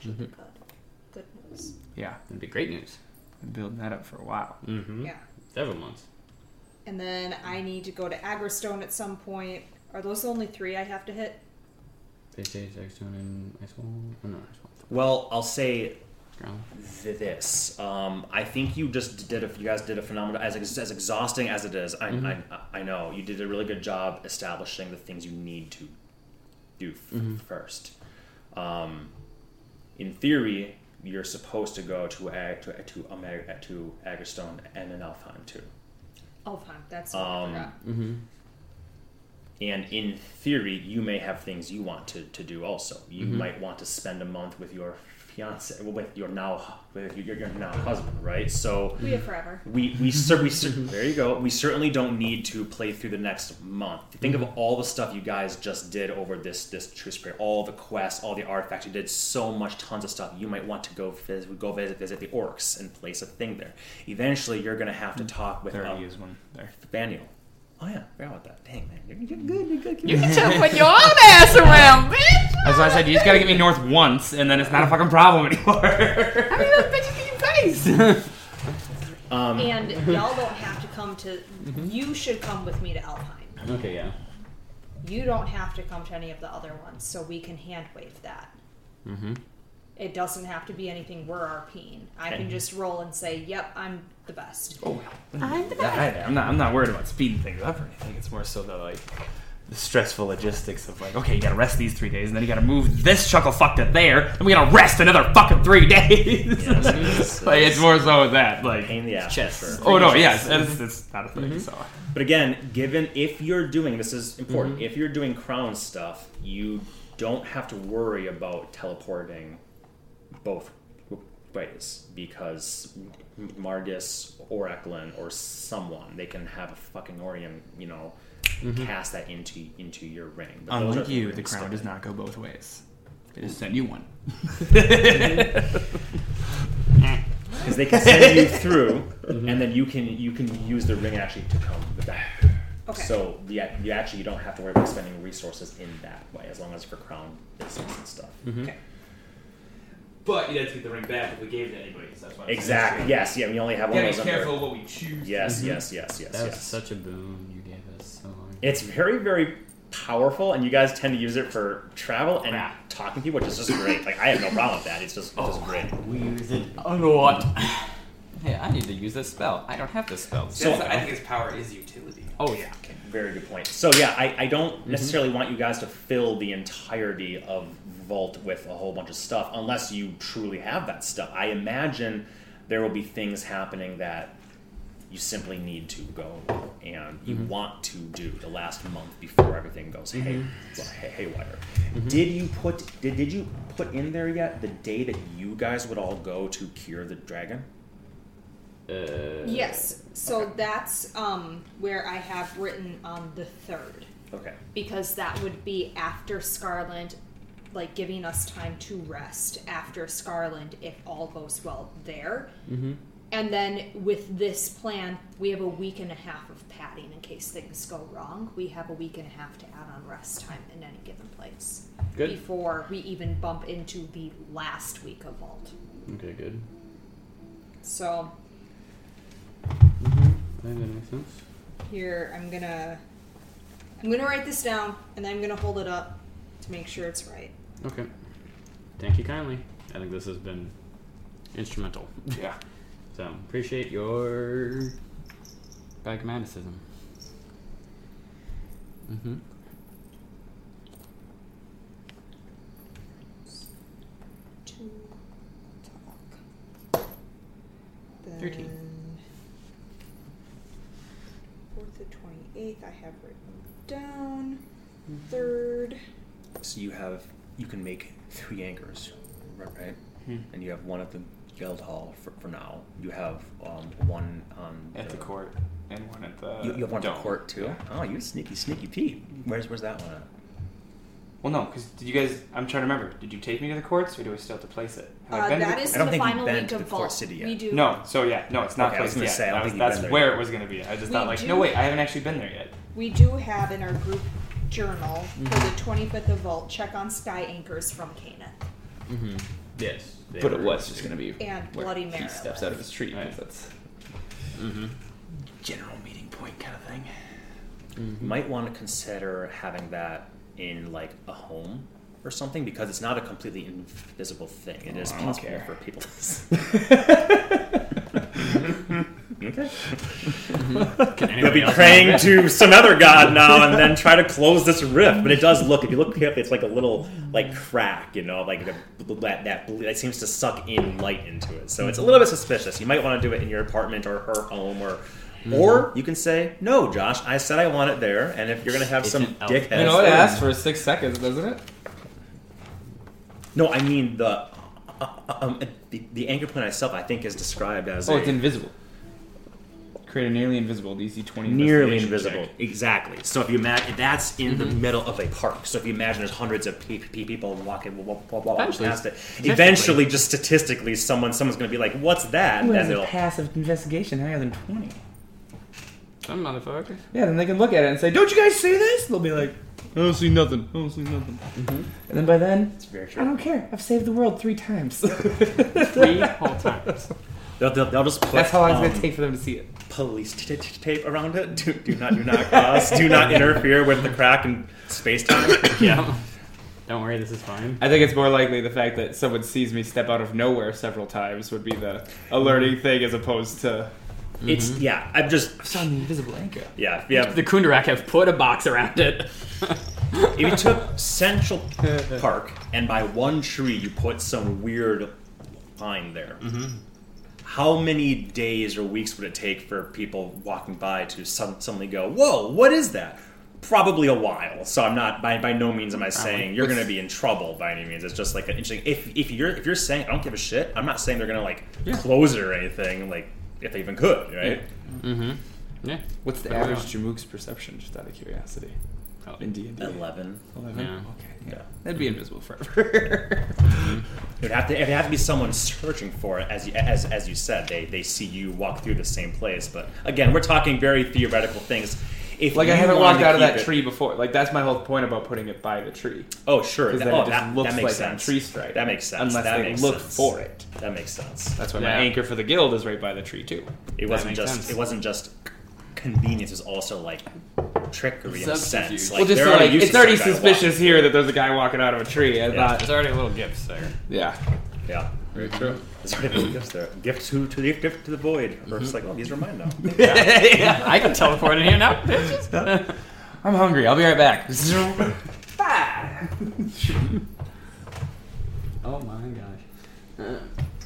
Should be Mhm. good. Good news. Yeah. That'd be great news. Been building that up for a while. Mm-hmm. Yeah. Several months. And then I need to go to Agristone at some point. Are those the only three I have to hit? They say Extone, and Ice Wall. Oh, no, Ice Wall. Well, I'll say Ground. th- this. Um, I think you just did. A, you guys did a phenomenal. As as exhausting as it is, I, I I know you did a really good job establishing the things you need to do f- first. Um, in theory, you're supposed to go to Ag- to to, um, Ag- to Agristone and then Alfheim too. Oh, fine. That's what Um, forgot. Mm-hmm. And in theory, you may have things you want to, to do also. You might want to spend a month with your fiance, well, with your now with your, your now husband, right? So We have forever. we we, cer- we cer- there you go. We certainly don't need to play through the next month. Think of all the stuff you guys just did over this this truce period, all the quests, all the artifacts. You did so much, tons of stuff. You might want to go visit, go visit, visit the orcs and place a thing there. Eventually, you're gonna have to talk with There um, already is one there. Daniel. Oh yeah, forgot about that. Dang man, you're, you're good. You're good. You can tell put your own ass around, bitch! That's why I said you just gotta get me north once, and then it's not a fucking problem anymore. How many of those bitches can you face? Um, And y'all don't have to come to. You should come with me to Alpine. okay, yeah. You don't have to come to any of the other ones, so we can hand wave that. Mm-hmm. It doesn't have to be anything we're RPing. I can just roll and say, "Yep, I'm the best." Oh, I'm, I'm not. I'm not worried about speeding things up or anything. It's more so the like the stressful logistics of like, okay, you gotta rest these three days, and then you gotta move this chuckle fuck to there, and we gotta rest another fucking three days. Yes, it is. like it's more so with that. Like, pain in the ass. Chess. for oh no, yes, it's, it's not a thing. Mm-hmm. So But again, given if you're doing this is important. Mm-hmm. If you're doing crown stuff, you don't have to worry about teleporting both ways because Margus or Eklund or someone they can have a fucking Orion, you know, mm-hmm. cast that into into your ring. But unlike you, the crown does not go both ways. They just send you one. because they can send you through, mm-hmm. and then you can you can use the ring actually to come back. Okay. So yeah, you actually you don't have to worry about spending resources in that way, as long as for crown business and stuff. Mm-hmm. Okay. But you have to get the ring back if we gave it to anybody. So that's why. Exactly. Yes. Yeah. We only have one of those. under- careful what we choose. Yes. Yes. Yes. Yes. That was yes. such a boon you gave us. So long. It's very very powerful, and you guys tend to use it for travel and Yeah. talking to people, which is just great. Like I have no problem with that. It's just, it's just oh, great. We use it a lot. Hey, I need to use this spell. I don't have this spell. So- So I think his power is utility. oh yeah. Okay, very good point. So yeah, I, I don't mm-hmm. necessarily want you guys to fill the entirety of Vault with a whole bunch of stuff unless you truly have that stuff. I imagine there will be things happening that you simply need to go and you want to do the last month before everything goes hay, well, hay, haywire. Did you put did, did you put in there yet the day that you guys would all go to cure the dragon? Uh, Yes. So that's um, where I have written on the third. Okay. because that would be after Scarland, like giving us time to rest after Scarland if all goes well there. Mm-hmm. And then with this plan, we have a week and a half of padding in case things go wrong. We have a week and a half to add on rest time in any given place Good. before we even bump into the last week of Vault. Okay, good. So Mm-hmm. That makes sense. here I'm gonna I'm gonna write this down and then I'm gonna hold it up to make sure it's right. Okay. Thank you kindly. I think this has been instrumental. Yeah. So appreciate your pragmaticism. Mm-hmm. to talk. Then Thirteen. Fourth to twenty eighth, I have written down. Third, So you have you can make three anchors, right? right? Hmm. And you have one at the guild hall for, for now. You have um, one on At the court and one at the. You, you have one at the court too. Yeah. Oh, you sneaky sneaky Pete. Where's where's that one at? Well, no, because did you guys? I'm trying to remember. Did you take me to the courts, or do I still have to place it? Have I uh, been to the- is I don't the think you've final been week to of the Port Vault. City We do. No, so yeah, no, it's not Okay, I was placed gonna yet. say, I don't That was- think you've that's been there where yet. it was going to be. I just We thought like, do- no, wait, I haven't actually been there yet. We do have in our group journal Mm-hmm. for the twenty fifth of Vault. Check on sky anchors from Canaan Mm-hmm. Yes. But it was just going to be and where Bloody he steps out of his tree. 'cause Right. That's Mm-hmm. general meeting point kind of thing. You might want to consider having that in like a home or something because it's not a completely invisible thing. It is Oh, I don't possible care. for people. okay. Can You'll be praying have to some other god now and then try to close this rift. But it does look, if you look carefully, it's like a little like crack, you know, like the, that that that seems to suck in light into it. So it's a little bit suspicious. You might want to do it in your apartment or her home or. Or you can say, "No, Josh. I said I want it there, and if you're gonna have It's some an dickhead, You know, it asks for six seconds, doesn't it? No, I mean the uh, um, the, the anchor point itself. I think is described as Oh, a, it's invisible. Create a nearly invisible DC 20. nearly invisible. check. Exactly. So if you imagine that's in the Mm-hmm. middle of a park. So if you imagine there's hundreds of pe- pe- people walking, wa- wa- walking Eventually. past it, eventually, just statistically, someone someone's going to be like, "What's that?" Who And has a passive investigation higher than 20? Some motherfuckers. Yeah, then they can look at it and say, "Don't you guys see this?" They'll be like, "I don't see nothing. I don't see nothing." And then by then, It's very I don't care. I've saved the world three times. Three whole times. They'll, they'll, they'll just put That's how long it's um, gonna take for them to see it. Police t- t- tape around it. Do, do not do not cross. do not interfere with the crack in space time. Yeah. Don't worry, this is fine. I think it's more likely the fact that someone sees me step out of nowhere several times would be the alerting mm-hmm. thing as opposed to It's mm-hmm. yeah. I'm just I saw an invisible anchor. yeah. yeah. The Kundarak have put a box around it. if you took Central Park and by one tree you put some weird pine there, mm-hmm. How many days or weeks would it take for people walking by to sud- suddenly go, "Whoa, what is that?" Probably a while. So I'm not by by no means am I saying you're going to be in trouble by any means. It's just like an interesting. If if you're if you're saying I don't give a shit, I'm not saying they're going to like close it or anything. Like if they even could, right? Mm-hmm. Yeah. What's the Fair average enough. Jamook's perception, just out of curiosity? Oh. In D&D? Eleven. 11? Yeah. Okay. Yeah. That'd be invisible forever. It would have to. It would have to be someone searching for it, as you, as as you said. They they see you walk through the same place. But again, we're talking very theoretical things. If like I haven't walked out of that it- tree before. Like that's my whole point about putting it by the tree. Oh sure, Because that, then oh, it just that, looks that makes like sense. that tree stride. That makes sense. Unless that they makes look sense. for it. That makes sense. That's why my anchor for the guild is right by the tree too. It wasn't just. sense. It wasn't just convenience. It was also like trickery in a sense. Like, well, just so, already like it's to already some guy suspicious here that there's a guy walking out of a tree. I Yeah. thought, There's already a little gifts there. yeah. Yeah, very true. There's already a gift there. Gift to, to the gift to the void. Or it's mm-hmm. like, oh, these are mine now. yeah. yeah. I can teleport in here now. I'm hungry. I'll be right back. oh my gosh.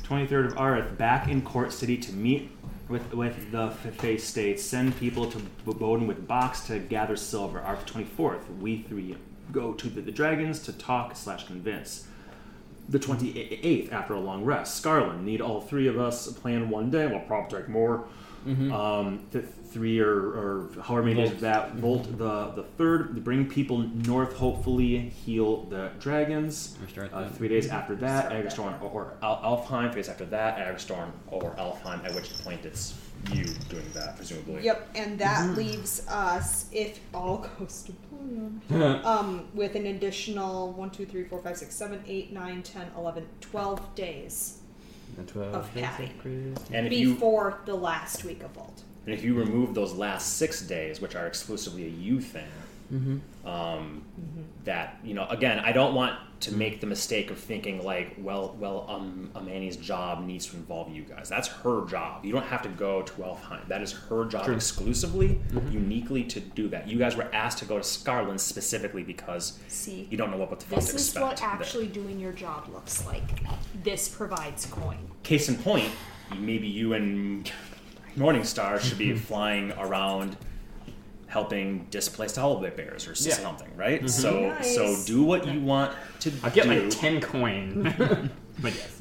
23rd of Arith, back in Court City to meet with with the F- Face States. Send people to B- Bowden with Box to gather silver. Arth 24th, we three go to the, the Dragons to talk slash convince. The 28th, after a long rest, Scarland, need all three of us plan one day. We'll probably take more. Um, th- three or, or however many days of that. Vault the the third, bring people north. Hopefully, heal the dragons. Uh, three days after that, Start that. Or, or Al- Alfheim. Three days after that, Agristone or Alfheim. At which point it's you doing that, presumably. Yep, and that Mm-hmm. leaves us, if all goes to plan, um, with an additional 1, 2, 3, 4, 5, 6, 7, 8, 9, 10, 11, 12 days The 12 Of days And if you before the last week of Vault. and if you remove those last six days, which are exclusively a you thing, Mm-hmm. um, that you know, again, I don't want to make the mistake of thinking like, well, well, um, Amani's job needs to involve you guys. That's her job. You don't have to go to Alfheim. That is her job exclusively, uniquely to do that. You guys were asked to go to Scarland specifically because See, you don't know what, what the fuck this to is expect. what there. actually doing your job looks like. This provides coin. Case in point, maybe you and Morningstar should be flying around helping displaced holiday bears or Yeah. something, right? So Nice. so do what you want to do. I'll get do. my 10 coin. but yes,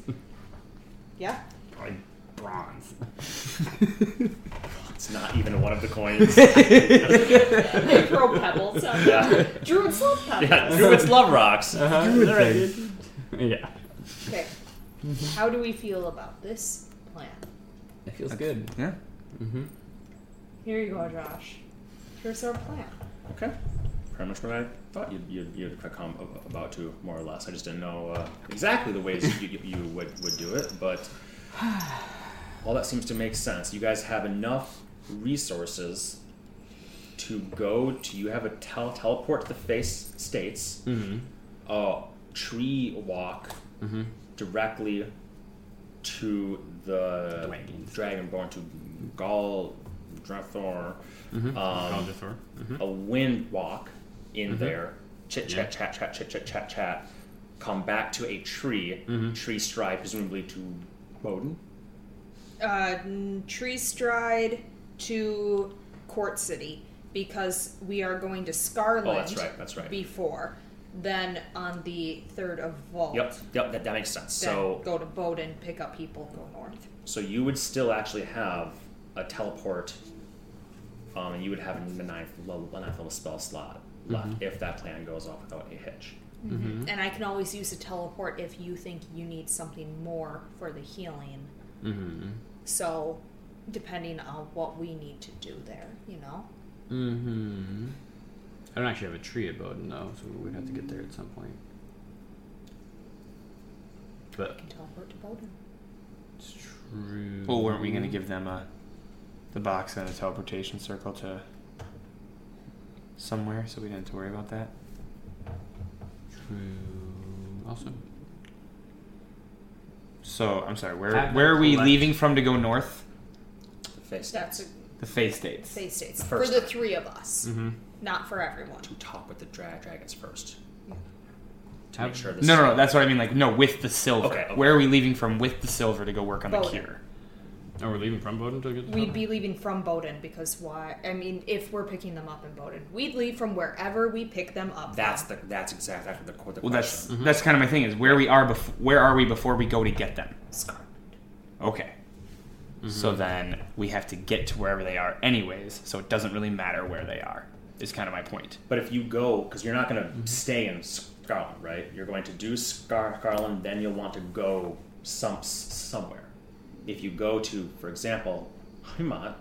Yeah? probably bronze. It's not even one of the coins. They throw pebbles. out yeah. Druids love pebbles. yeah, Druids love rocks. Yeah. Okay. How do we feel about this plan? It feels good. Yeah. Mm-hmm. Here you go, Josh. Here's our plan. Okay. Pretty much what I thought you'd, you'd, you'd come about to, more or less. I just didn't know uh, exactly the ways you, you, you would, would do it, but all that seems to make sense. You guys have enough resources to go to, you have a tel- teleport to the face states, Mm-hmm. a tree walk Mm-hmm. directly to the Dragons. Dragonborn, to Gaul, Drathor, Mm-hmm. um, mm-hmm. a wind walk in Mhm. there, chit Yeah. chat, chat, chat, chit chat, chat, chat, come back to a tree, Mhm. tree stride, presumably to Bowden. Uh, tree stride to Court City because we are going to Scarlet. Oh, that's right, that's right. before. Then on the 3rd of Vault. Yep, yep, that, that makes sense. Then So, go to Bowden, pick up people, go north. so you would still actually have a teleport, um, and you would have a ninth, level, a ninth level spell slot left Mhm. if that plan goes off without a hitch. Mm-hmm. And I can always use a teleport if you think you need something more for the healing. Mm-hmm. So, depending on what we need to do there, you know? Mm-hmm. I don't actually have a tree at Bowden though, so we'd have to get there at some point. But can teleport to Bowden. it's true. Well, weren't we going to give them a the box and a teleportation circle to somewhere, so we didn't have to worry about that? True. Also, So I'm sorry. Where Have where are we collect- leaving from to go north? The face That's a The Fae States. face states. The For first the time. three of us, mm-hmm. not for everyone. to talk with the dra- dragons first. To make sure this No, no, no. That's what I mean. Like, no, with the silver. Okay, okay. Where are we leaving from with the silver to go work on the Bowden. cure? Oh, we're leaving from Bowden to get. to We'd be leaving from Bowden because why? I mean, if we're picking them up in Bowden, we'd leave from wherever we pick them up. That's from. the that's exactly the, the, the Well, that's question. Mm-hmm. that's kind of my thing. Is where we are before. Where are we before we go to get them? Scarlet. Okay. Mm-hmm. So then we have to get to wherever they are, anyways. So it doesn't really matter where they are. Is kind of my point. But if you go, because you're not going to stay in Scarland, right? You're going to do Scar- Scarland, then you'll want to go some somewhere. If you go to, for example, Heimat,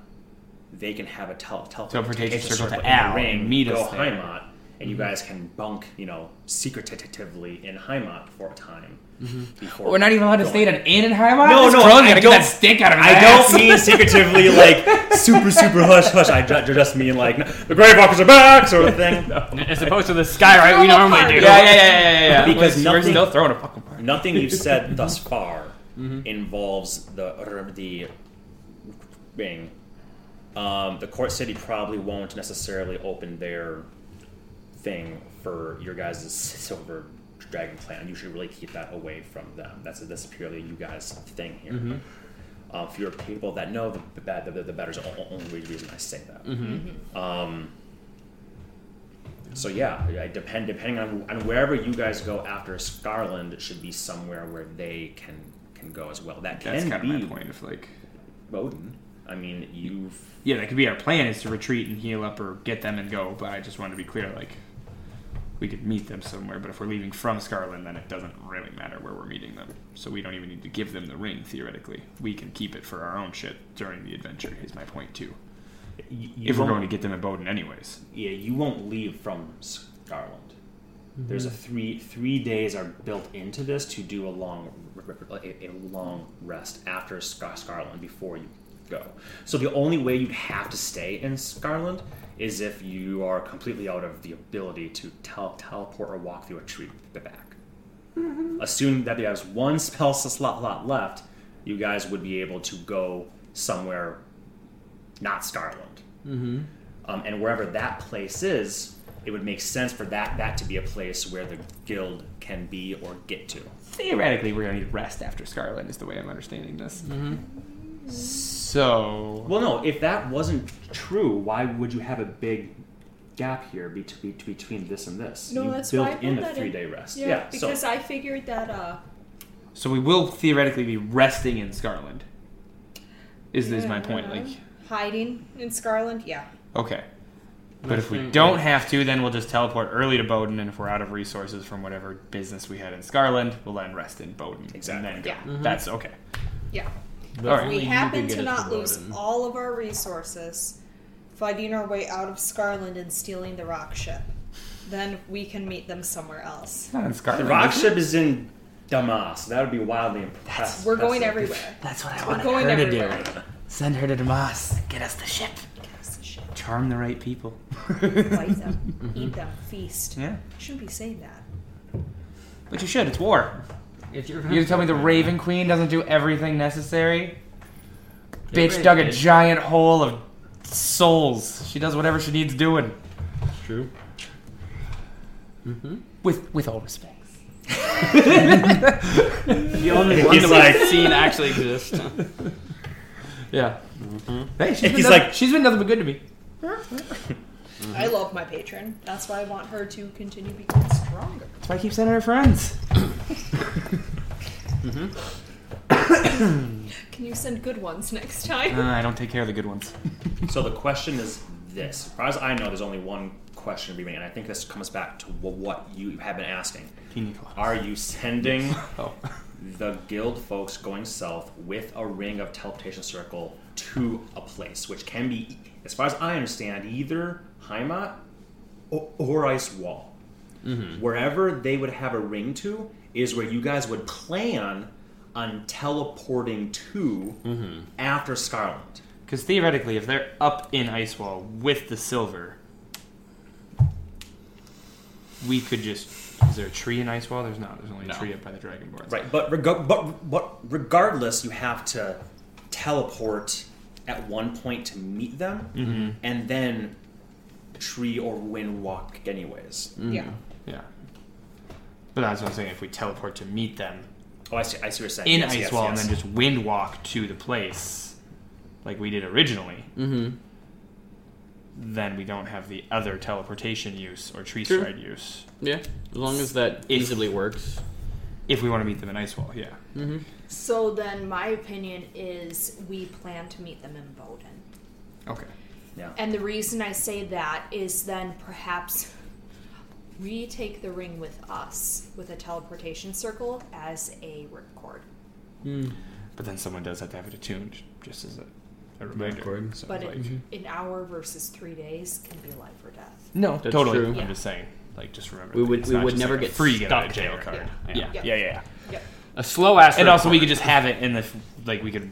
they can have a tel- tel- Teleportation circle to in the Al ring, and meet go us there. Heimat, and you mm-hmm. guys can bunk, you know, secretively in Heimat for a time. Mm-hmm. Before We're not even allowed to stay at an inn in Heimat. No, This no, Kron's I gotta get don't- that stink out of his I ass. don't mean secretively, like super, super hush, hush. I ju- just mean like the Gravewalkers are back, sort of thing. As opposed to the sky right we normally do. Yeah, yeah, yeah, yeah, yeah. yeah. Because we're, we're nothing- still throwing a fucking party. Nothing you've said thus far involves the the ring, um, the court city probably won't necessarily open their thing for your guys' silver dragon clan. You should really keep that away from them. That's a, that's purely you guys thing here. Uh, for your people that know the bad, the, the better is the only reason I say that. Um, so yeah, I depend depending on, on wherever you guys go after Scarland should be somewhere where they can can go as well. That That's can kind be of my point of like, Bowden. I mean, you've yeah, that could be our plan is to retreat and heal up or get them and go. But I just wanted to be clear, like, we could meet them somewhere. But if we're leaving from Scarland, then it doesn't really matter where we're meeting them. So we don't even need to give them the ring. Theoretically, we can keep it for our own shit during the adventure. Is my point too. you, you If we're going to get them at Bowden, anyways. yeah, you won't leave from Scarland. There's a mm-hmm. three three days are built into this to do a long a, a long rest after Scar- Scarland before you go. So the only way you'd have to stay in Scarland is if you are completely out of the ability to tel- teleport or walk through a tree at the back. Mm-hmm. Assuming that there's one spell slot lot left, you guys would be able to go somewhere not Scarland. Mm-hmm. Um, and wherever that place is, it would make sense for that that to be a place where the guild can be or get to. Theoretically, we're going to need rest after Scarland. Is the way I'm understanding this. So Well, no, if that wasn't true, why would you have a big gap here between between this and this? No, you that's built why I put in a that in. three day rest. Yeah, Yeah, because so I figured that uh So we will theoretically be resting in Scarland. Is is my point? Yeah. Like, Hiding in Scarland, yeah. okay. But if we don't have to, then we'll just teleport early to Bowden, and if we're out of resources from whatever business we had in Scarland, we'll then rest in Bowden. Exactly. And then go. Yeah. Mm-hmm. That's okay. Yeah. All right. We happen can get to not lose Bowden. all of our resources fighting our way out of Scarland and stealing the rock ship. Then we can meet them somewhere else. Not in Scarland. the rock ship is in Damas. That would be wildly impressive. We're going everywhere. That's what I We're wanted her to do. Send her to Damas. Get us the ship. Charm the right people. Fight them, eat them, feast. Yeah. Shouldn't be saying that. But you should. It's war. If you're You gonna tell me the Raven Queen doesn't do everything necessary? Get Bitch ready, dug a kid. giant hole of souls. She does whatever she needs doing. True. Mm-hmm. With with all respect. The only one He's that like- we've seen actually exist. Yeah. Hey, she's been, He's nothing, like- she's been nothing but good to me. I love my patron. That's why I want her to continue becoming stronger. That's why I keep sending her friends. can you send good ones next time? Uh, I don't take care of the good ones. So the question is this: as far as I know, there's only one question remaining, and I think this comes back to what you have been asking. Are you sending Oh. the guild folks going south with a ring of teleportation circle to a place, which can be, as far as I understand, either Heimat or, or Ice Wall. Mm-hmm. Wherever they would have a ring to is where you guys would plan on teleporting to mm-hmm. after Scarland. Because theoretically, if they're up in Ice Wall with the silver, we could just. Is there a tree in Ice Wall? There's not. There's only No. a tree up by the Dragonborn. Right, but reg- but but regardless, you have to teleport at one point to meet them, and then tree or wind walk anyways. Yeah. Yeah. But that's what I'm saying. If we teleport to meet them Oh, I see. I see what you're saying. in Yes, yes, Icewall yes. and then just wind walk to the place, like we did originally, Mm-hmm. then we don't have the other teleportation use or tree True. stride use. Yeah, as long as that If- easily works. If we want to meet them in Icewall, yeah. Mm-hmm. So then my opinion is we plan to meet them in Bowden. Okay. yeah. And the reason I say that is then perhaps we take the ring with us with a teleportation circle as a ripcord. Hmm. But then someone does have to have it attuned, just as a, a reminder. Ripcord. So But it's it, like- an hour versus three days can be life or death. no, That's totally. true. I'm Yeah. just saying, like, just remember. We would- we would never like get free get out of jail there. card. Yeah. Yeah. Yeah. yeah, yeah, yeah. Yep. A slow ass. And also, we could just have it in the like we could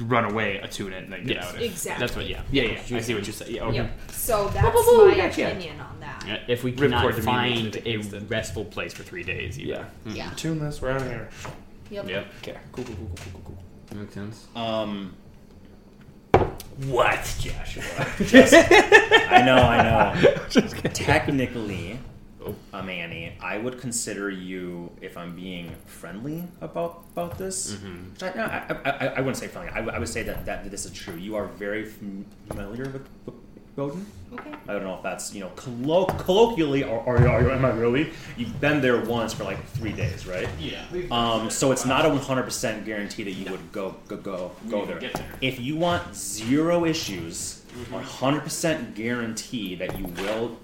run away, attune it, and then get Yes. out. If, Exactly. That's what. Yeah. Yeah. Yeah. I see what you say. Yeah. Okay. Yep. So that's woo, my gotcha. opinion on that. If we cannot to find a that restful place for three days, either. Yeah. Yeah. Attune this. We're out of here. Yep. Yep. Okay. Cool. Cool. Cool. Cool. Cool. Cool. Makes sense. Um, What, Joshua? I know, I know. Technically, Oh. um, Annie, I would consider you, if I'm being friendly about about this, Mm-hmm. I, no, I, I, I, I wouldn't say friendly. I, would- I would say that, that this is true. You are very familiar with with Bowden. Okay. I don't know if that's you know collo- colloquially or, or, or am I really? You've been there once for like three days, right? Yeah. Um, so it's not a 100% guarantee that you would go go go go there. get there. If you want zero issues, 100% guarantee that you will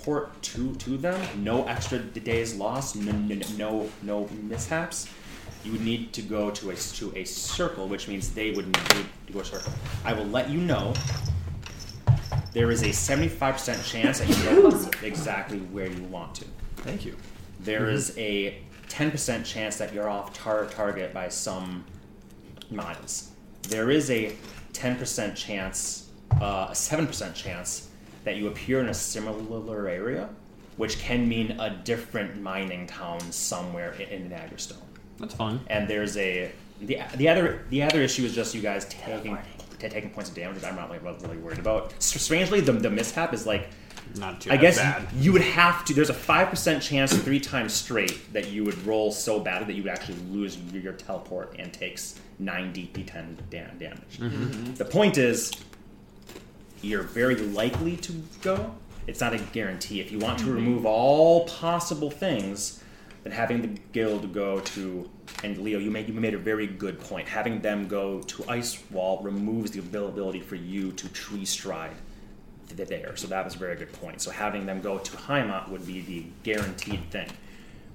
teleport to to them, no extra days lost, no no no, no mishaps. You would need to go to a to a circle, which means they would need to go to a circle. I will let you know. There is a 75% chance that you go exactly where you want to. Thank you. There is a 10% chance that you're off tar- target by some miles. There is a 10% chance, uh, a 7% chance that you appear in a similar area, which can mean a different mining town somewhere in, in. That's fun. And there's a the, the other the other issue is just you guys taking ta- taking points of damage, which I'm not like really worried about. S- Strangely, the, the mishap is like Not too I guess bad. you would have to. There's a five percent chance three times straight that you would roll so badly that you would actually lose your, your teleport and takes nine d10 dam- damage. Mm-hmm. The point is, you're very likely to go. It's not a guarantee. If you want to Mm-hmm. remove all possible things, then having the guild go to and Leo, you made you made a very good point. Having them go to Ice Wall removes the ability for you to tree stride there. So that was a very good point. So having them go to Heimat would be the guaranteed thing.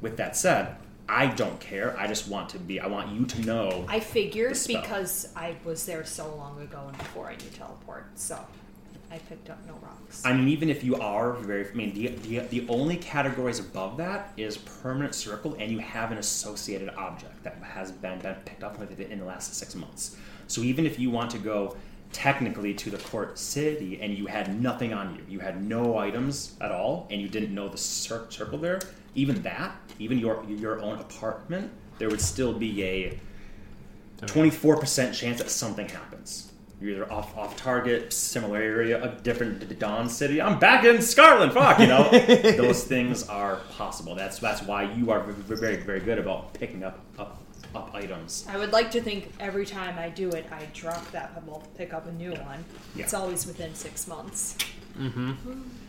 With that said, I don't care. I just want to be. I want you to know. I figured because I was there so long ago and before I knew teleport, so I picked up no rocks. I mean, even if you are very, I mean, the, the, the only categories above that is permanent circle, and you have an associated object that has been, been picked up with it in the last six months. So even if you want to go technically to the court city and you had nothing on you, you had no items at all, and you didn't know the cir- circle there, even that, even your your own apartment, there would still be a 24% chance that something happens. You're either off off target, similar area, a different D- Dawn city. I'm back in Scotland. Fuck, you know. Those things are possible. That's that's why you are very very good about picking up up up items. I would like to think every time I do it, I drop that pebble, pick up a new one. It's always within six months. mhm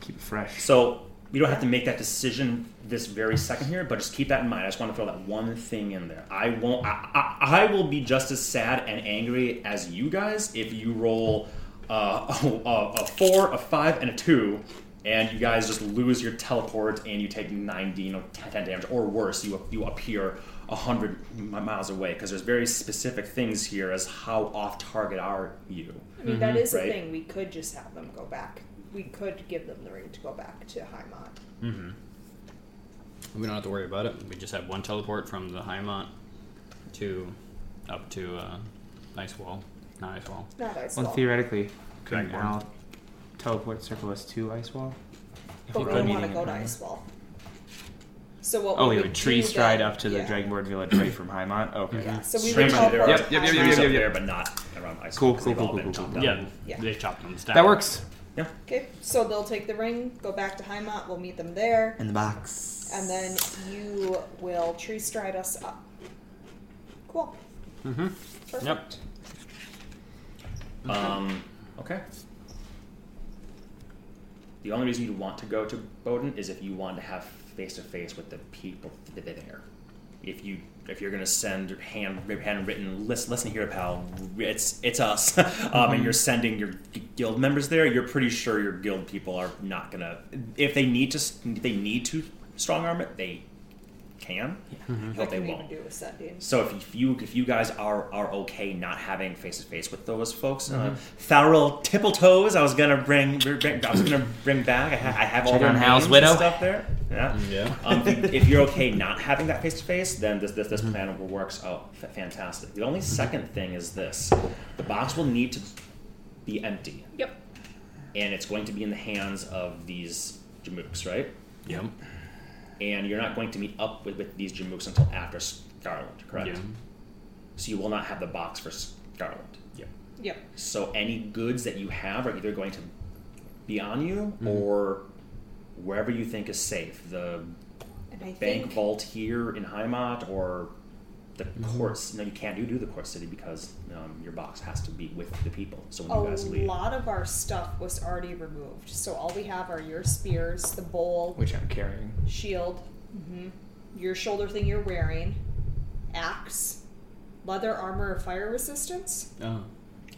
Keep it fresh. So you don't have to make that decision this very second here, but just keep that in mind. I just want to throw that one thing in there. I won't. I, I, I will be just as sad and angry as you guys if you roll uh, a, a four, a five, and a two, and you guys just lose your teleport and you take ninety, you know, ten damage, or worse, you you appear hundred miles away because there's very specific things here as how off target are you. I mean, that is a Right. thing. We could just have them go back. We could give them the ring to go back to Heimat. Mm-hmm. We don't have to worry about it. We just have one teleport from the Heimat to up to uh, Ice Wall. Not Ice Wall. Not Ice Well, Wall. theoretically, couldn't now teleport circle us to Ice Wall? If but you we could don't want to go to Ice Wall. So what Oh, we we would would tree do stride then- up to the yeah. Dragonboard Village right from Heimat? Okay. Yeah. So we Straight would from there. teleport Yep, to yep, yep, Trees yep, Heimat. up yep. there, but not around ice. Cool, because cool, they've cool, all cool, been cool, chopped cool. down. Yeah, Yeah. they chopped them. down. That works. Yeah. Okay, so they'll take the ring, go back to Heimat. We'll meet them there, In the box. and then you will tree stride us up. Cool. Mm-hmm. Perfect. Yep. Um, okay. The only reason you'd want to go to Bowden is if you want to have face to face with the people that are there. If you if you're gonna send hand handwritten list, listen here, pal, it's it's us, um, and you're sending your guild members there. You're pretty sure your guild people are not gonna if they need to if they need to strong arm it, they can, I but they can won't. even do a sending. So if, if you if you guys are are okay not having face to face with those folks, uh, Mm-hmm. Farrell Tippletoes, I was gonna bring, bring I was gonna bring back. I, ha- I have all Check their on names Hal's and widow. stuff there. Yeah. Yeah. Um, if, if you're okay not having that face to face, then this this, this Mm-hmm. plan works out f- fantastic. The only second thing is this: the box will need to be empty, Yep. and it's going to be in the hands of these Jamooks, right? Yep. And you're not going to meet up with, with these Jamooks until after Scarland, correct? Yeah. So you will not have the box for Scarland. Yep. Yep. So any goods that you have are either going to be on you Mm-hmm. or wherever you think is safe. The bank think vault here in Heimat or the Mm-hmm. courts. No, you can't do, do the court city because um, your box has to be with the people. So when a you guys leave, lot of our stuff was already removed. So all we have are your spears, the bowl, Which I'm carrying. shield, hmm your shoulder thing you're wearing, axe, leather armor of fire resistance. Oh.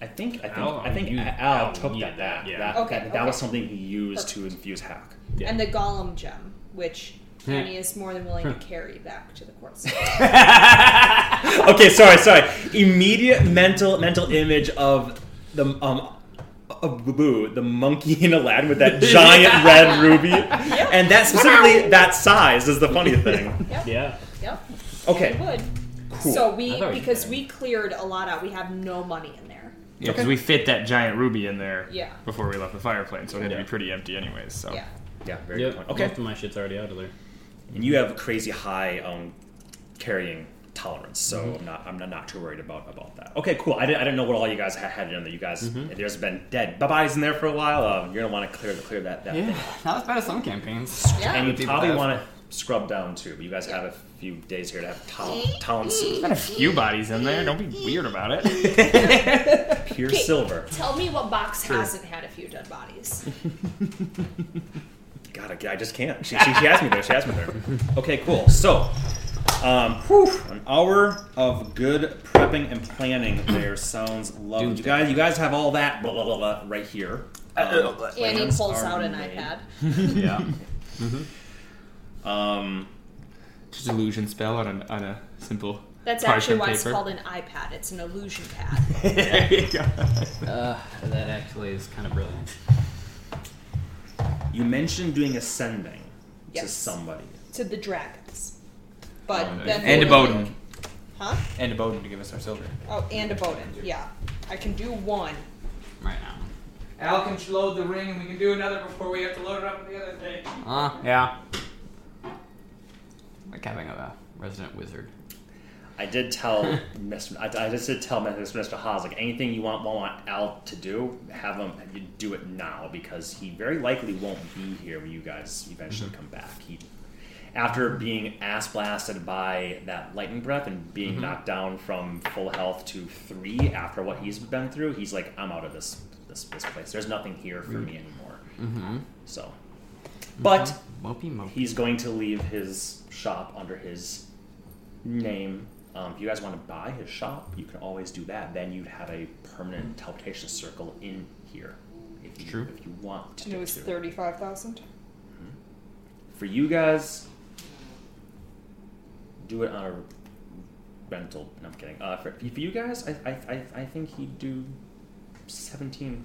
I think I think Al- I think you- Al, Al took that. That, that, yeah. that, Okay, that, that was something he used to infuse hack. Yeah. And the golem gem, which Annie is more than willing to carry back to the court. okay, sorry, sorry. Immediate mental mental image of the um of Boo, the monkey in Aladdin with that giant red ruby, and that specifically that size is the funny thing. Yep. Yeah. Yep. Okay, We would. cool. So we I thought you because we cleared a lot out. We have no money in there. Yeah, because we fit that giant ruby in there Yeah. before we left the fire plane, so it had to be pretty empty anyways. So Yeah. yeah, very Yep. good point. Okay, Most of my shit's already out of there. And you have a crazy high um carrying tolerance, so I'm not I'm not, not too worried about about that. Okay, cool. I didn't, I didn't know what all you guys had, had in there. You guys, there's been dead bye-byes in there for a while. Um, you're gonna want to clear clear that that Yeah. thing. Not as bad as some campaigns. Yeah. And you probably want to scrub down too. But you guys have a few days here to have tol- tolerance. Got a few bodies in there. Don't be weird about it. Pure Okay. silver. Tell me what box hasn't had a few dead bodies. God, I, I just can't. She, she, she asked me there. She asked me there. Okay, cool. So, um, whew, an hour of good prepping and planning there sounds lovely. You guys, you guys have all that blah blah blah, blah right here. Um, Annie plans pulls out an made. iPad. yeah. Mm-hmm. Um, Just illusion spell on a, on a simple. That's actually parchment why it's called an iPad. It's an illusion pad. there you go. Uh, that actually is kind of brilliant. You mentioned doing a sending to Yes. somebody. to the dragons. But Oh, nice. then And a we're- Bowden. Huh? And a Bowden to give us our silver. Oh, and a Bowden. Yeah. I can do one. Right now. Al can load the ring, and we can do another before we have to load it up with the other thing. Uh, yeah. Like having a resident wizard. I did tell Mr. I, I just did tell Mr. Mr. Haas like anything you want want Al to do, have him you do it now because he very likely won't be here when you guys eventually mm-hmm. come back. He after being ass blasted by that lightning breath and being mm-hmm. knocked down from full health to three after what he's been through, he's like, I'm out of this this, this place. There's nothing here for me mm-hmm. anymore. Mm-hmm. So, but Mopey mopey. He's going to leave his shop under his name. Um, if you guys want to buy his shop, you can always do that. Then you'd have a permanent teleportation circle in here. If you, True. If you want to. And it was to. thirty-five thousand. For you guys, do it on a rental. No, I'm kidding. Uh, for, for you guys, I, I, I, I think he'd do seventeen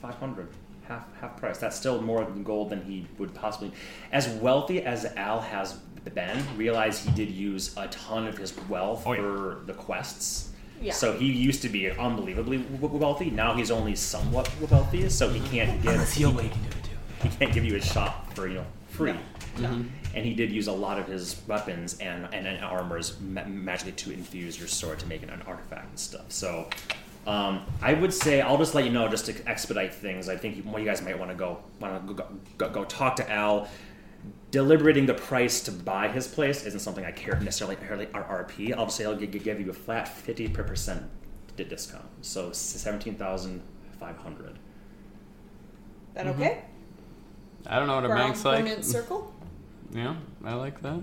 five hundred. Half, half price. That's still more gold than he would possibly. As wealthy as Al has been, realize he did use a ton of his wealth Oh, yeah. for the quests. Yeah. So he used to be unbelievably wealthy. Now he's only somewhat wealthy, so he can't give Seal way can do it too. he can't give you his shop for you know free. No. And he did use a lot of his weapons and and, and armors ma- magically to infuse your sword to make it an artifact and stuff. So. Um, I would say I'll just let you know just to expedite things. I think you, well, you guys might want to go want to go, go, go talk to Al. Deliberating the price to buy his place isn't something I care necessarily necessarily R- RP. I'll say I'll gi- give you a flat fifty per percent discount, so seventeen thousand five hundred. That Mm-hmm. okay? I don't know what a For our bank's like. permanent circle. Yeah, I like that.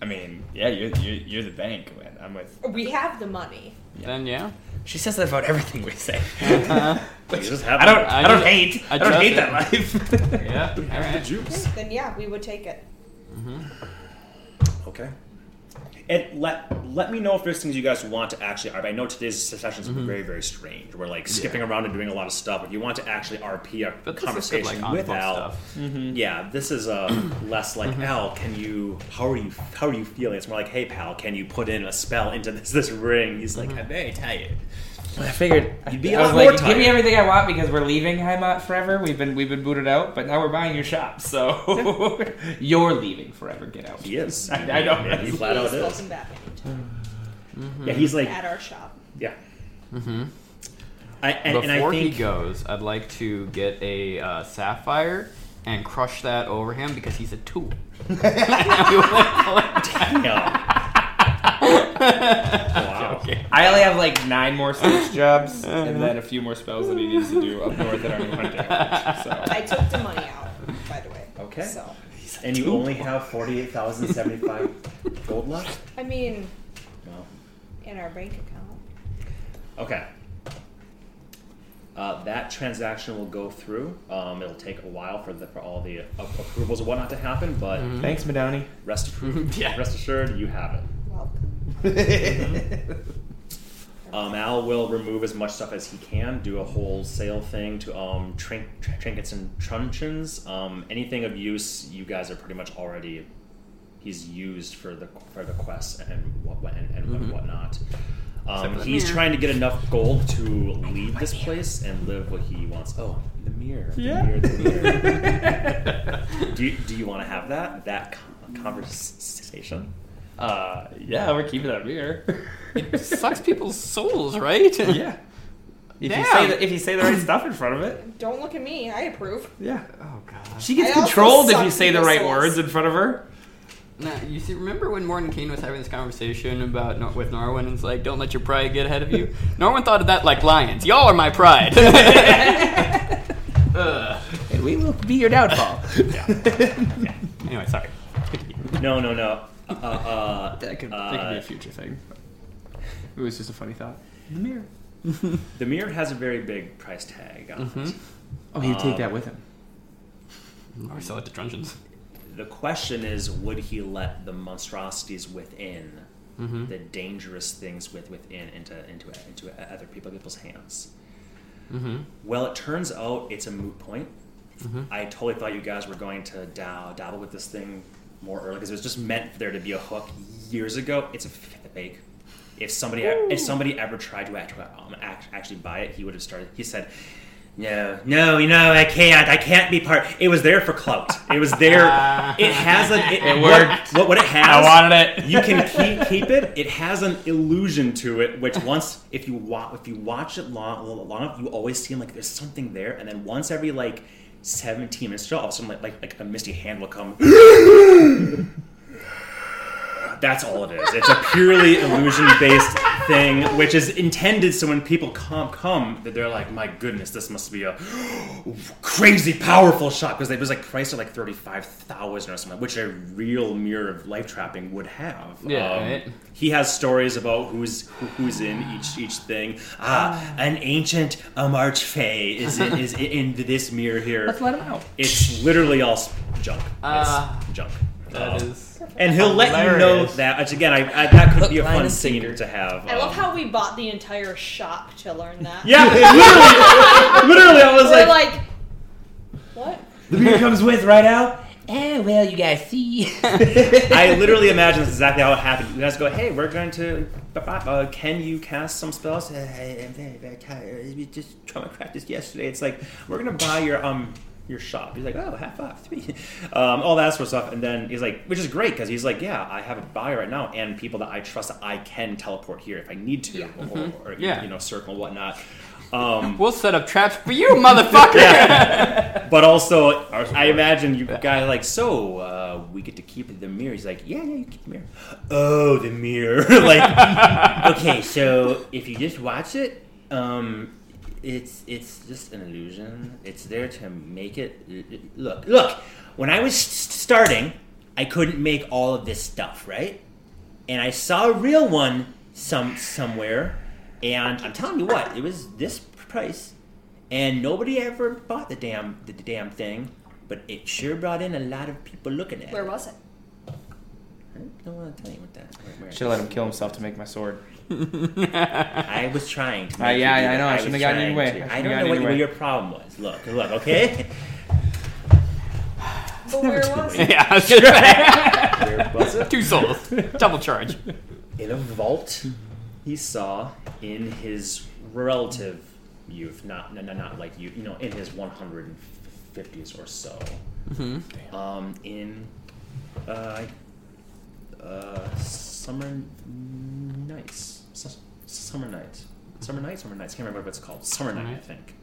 I mean, yeah, you're, you're, you're the bank. man. I'm with. We have the money. Then yeah. She says that about everything we say. Uh-huh. You just have I don't. I I, don't hate. I I, don't hate it. that life. Yeah. All right. juice. Okay, then yeah, we would take it. Mm-hmm. Okay. And let let me know if there's things you guys want to actually RP. I know today's sessions Mm-hmm. very very strange. We're like skipping around and doing a lot of stuff. If you want to actually RP a But conversation good, like with Al, stuff. yeah, this is uh, less like Mm-hmm. Al. Can you? How are you? How are you feeling? It's more like, hey pal, can you put in a spell into this this ring? He's like, Mm-hmm. I'm very tired. I figured. You'd be I a was like, give me everything I want because we're leaving Heimat forever. We've been we've been booted out, but now we're buying your shop. So you're leaving forever. Get out. He is. I- I know. Yeah, he flat out He's is. welcome back anytime Yeah, he's like, at our shop. yeah. Mm-hmm. I, and, and I Before think he goes, I'd like to get a uh, sapphire and crush that over him because he's a tool. wow. Okay. I only have like nine more stage jobs and then a few more spells that he needs to do up north at our new hunting lodge. So I took the money out, by the way. Okay. So, And you only have forty-eight thousand seventy-five gold left. I mean, Well, in our bank account. okay. Uh, that transaction will go through. Um, it'll take a while for the for all the uh, approvals and whatnot to happen, but thanks, Madowny. rest Yeah. rest assured, you have it. Welcome. Um, Al will remove as much stuff as he can, do a wholesale thing to um, trink, trinkets and truncheons. Um, anything of use, you guys are pretty much already. He's used for the for the quest and what what- and, and Mhm. whatnot. Um, Except for the he's mirror. trying to get enough gold to leave this place and live what he wants. Oh, the mirror. The Yeah. mirror, the mirror. do you, do you want to have that that conversation? Uh, yeah, we're keeping that beer. It sucks people's souls, right? yeah. If you say the, if you say the right stuff in front of it, Don't look at me. I approve. yeah. Oh god. She gets I also controlled if suck you say the people's right souls. words in front of her. Now, you see, remember when Mordenkainen was having this conversation about Nor- with Norwin, and it's like, "Don't let your pride get ahead of you." Norwin thought of that like lions. Y'all are my pride. Ugh. And we will be your downfall. Anyway, sorry. No, no, no. Uh, uh, that could, uh, that could be a future thing. It was just a funny thought. The mirror. The mirror has a very big price tag on it. Mhm. Oh, he'd take Um, that with him. Or sell it to truncheons. The question is, would he let the monstrosities within, Mhm. the dangerous things with within, into into into other people people's hands? Mm-hmm. Well, it turns out it's a moot point. Mhm. I totally thought you guys were going to dab- dabble with this thing more early because it was just meant for there to be a hook years ago. It's a fake. If somebody if somebody ever tried to act, um, act, actually buy it, he would have started. He said, "No, no, you know, I can't. I can't be part." It was there for clout. It was there. it has an. It, It what- worked. What, what it has. I wanted it. You can keep keep it. It has an illusion to it, which once if you watch if you watch it long long enough, you always seem like there's something there, and then once every like seventeen minutes, all of a sudden like like, like a misty hand will come. That's all it is. It's a purely illusion-based thing, which is intended so when people come, come, that they're like, "My goodness, this must be a crazy powerful shot," because it was like priced at like thirty-five thousand or something, which a real mirror of life trapping would have. Yeah, Um, right. He has stories about who's who, who's in each each thing. Ah, an ancient um, archfey is in, is in this mirror here. Let's let him out. It's literally all junk. Ah. it's junk. That Um, is. and he'll let you know that. Which again, I, I, that could be a fun and scene to have. I love um, how we bought the entire shop to learn that. Yeah, literally, literally, I was We're like, like, what? The beer comes with right out. Eh, well, you guys see. I literally imagine that's exactly how it happened. You guys go, hey, we're going to. Uh, can you cast some spells? Uh, I- I'm very, very tired. We just trauma practice yesterday. It's like we're gonna buy your um your shop. He's like, oh, half off, sweet. Um, all that sort of stuff. And then he's like, which is great because he's like, yeah, I have a buyer right now and people that I trust that I can teleport here if I need to, or, or, Yeah. you know, circle and whatnot. Um, We'll set up traps for you, motherfucker. But also, I imagine you guys like, so uh, we get to keep the mirror. He's like, yeah, yeah, you keep the mirror. Oh, the mirror. like, okay, so if you just watch it, um, it's it's just an illusion. It's there to make it look. Look, when I was starting, I couldn't make all of this stuff, right? And I saw a real one some somewhere, and I'm telling you what, it was this price and nobody ever bought the damn the, the damn thing, but it sure brought in a lot of people looking at Where it. Where was it? I don't want to tell you what that. Where, where Should have let him kill himself to make my sword. I was trying to. Uh, make yeah, I know, I was shouldn't have gotten in your way. I I don't know what, your what your problem was. Look, look, okay. But where was it? yeah, I was gonna say. Where was it? Two souls. Double charge. In a vault, he saw in his relative youth, not not, not like you, you know, in his 150s or so. Mm-hmm. Um, in uh, uh, summer nights, Su- summer night, summer night, summer nights. Can't remember what it's called. Summer night, I Night. think.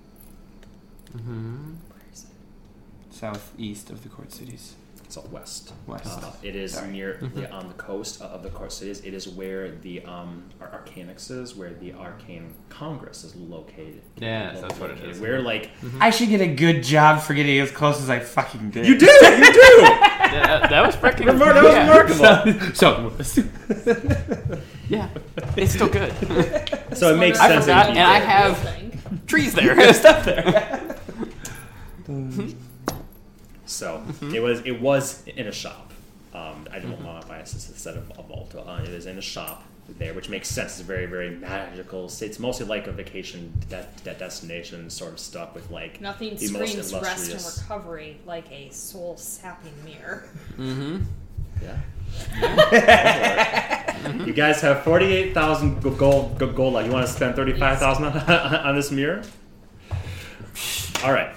Mm-hmm. Where is it? Southeast of the court cities. It's out west. West. Uh, it is Sorry. near on the coast of the court cities. It is where the um, Ar- Arcanix is, where the Arcane Congress is located. Yes, that's what it Located. is. Where like I should get a good job for getting as close as I fucking did. you do, you do. that, that was freaking. Remar- that was yeah. remarkable. so, Yeah, it's still good. So it makes I sense. forgot, that and I have Thing. trees there, stuff there. So it was it was in a shop. Um, I don't want to buy a s- a set of a vault. Uh, it is in a shop there, which makes sense. It's very very magical. It's mostly like a vacation de- de- destination sort of stuff with like Nothing the most screams rest and recovery like a soul sapping mirror. Mm-hmm. Yeah. you guys have forty-eight thousand gold. Go- gold. Like, you want to spend thirty-five thousand on, on this mirror? All right.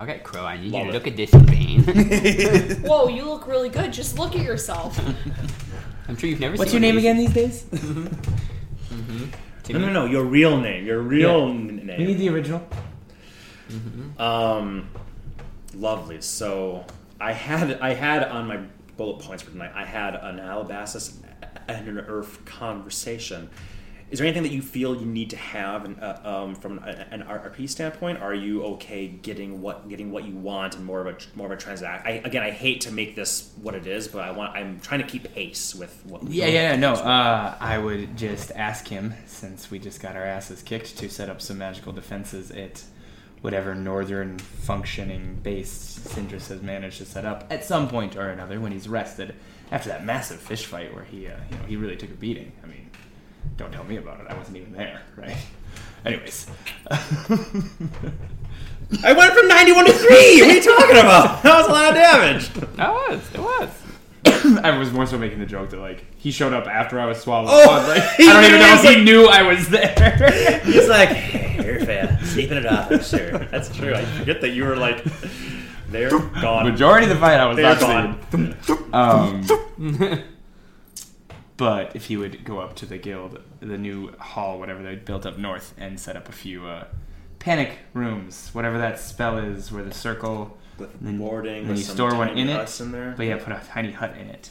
Okay, Crow, I need Love you to it. look at this in vain. Whoa, you look really good. Just look at yourself. I'm sure you've never what's seen your name one again these days? of these. Mm-hmm. No, no, mm-hmm. no. Your real name. Your real Yeah. n- name. We need the original. Mm-hmm. Um, lovely. So I had I had on my bullet points for tonight. I had an Alabastus and an Urf conversation. Is there anything that you feel you need to have an, uh, um, from an, an RP standpoint? Are you okay getting what getting what you want and more of a more of a transact? I, again, I hate to make this what it is, but I want I'm trying to keep pace with what. Yeah, yeah, yeah. no. Uh, I would just ask him, since we just got our asses kicked, to set up some magical defenses at whatever northern functioning base Sindris has managed to set up at some point or another when he's rested after that massive fish fight where he, uh, you know, he really took a beating. I mean, don't tell me about it. I wasn't even there, right? Anyways, I went from ninety one to three. What are you talking about? That was a lot of damage. That was, it was. I was more so making the joke that like he showed up after I was swallowed. Oh, but, like, he I don't even know if was he knew I was there. He's like, hey, you're fair. Sleeping it off, I'm sure. That's true. I forget that you were like, they're gone. Majority of the fight I was They're not gone. Um, but if he would go up to the guild, the new hall, whatever they built up north, and set up a few uh, panic rooms, whatever that spell is, where the circle. With Then- boarding, then you store one in it, in there. But yeah, put a tiny hut in it.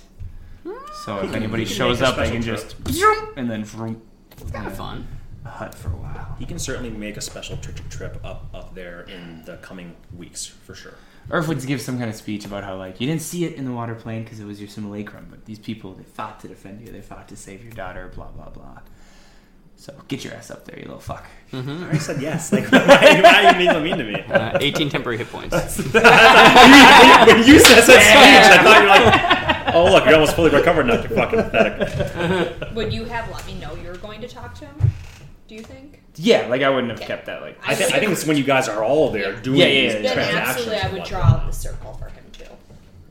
So if anybody shows up, they can special just and then vroom, Kind of fun. a hut for a while. He can certainly make a special trip, trip up up there in the coming weeks for sure. Or if would give some kind of speech about how like you didn't see it in the water plane because it was your simulacrum, but these people they fought to defend you, they fought to save your daughter, blah blah blah. So get your ass up there, you little fuck. I already said yes. Like, why, why are you being so mean to me? Uh, 18 temporary hit points. when you said that speech, I thought you were like, oh look, you're almost fully recovered now. You're fucking pathetic. Would you have let me know you were going to talk to him? Do you think? Yeah, like I wouldn't have kept that like. I, th- I think it's when you guys are all there doing Yeah, yeah, these yeah, Then transactions. absolutely, I would draw out the circle for him too.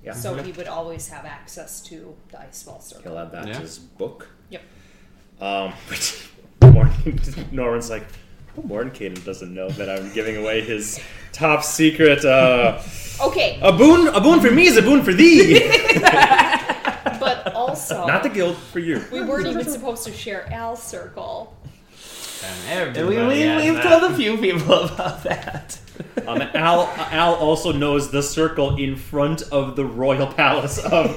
Yeah. So he would always have access to the ice wall circle. He'll circle. add that Yeah. to his book. Yep. Um, Morgan, Norman's like, oh, Mordenkainen doesn't know that I'm giving away his top secret. Uh, Okay, a boon, a boon for me is a boon for thee. but also Not the guild for you. we weren't even supposed to share Al's circle. And we, we, we've that. told a few people about that. Um, Al, Al also knows the circle in front of the royal palace of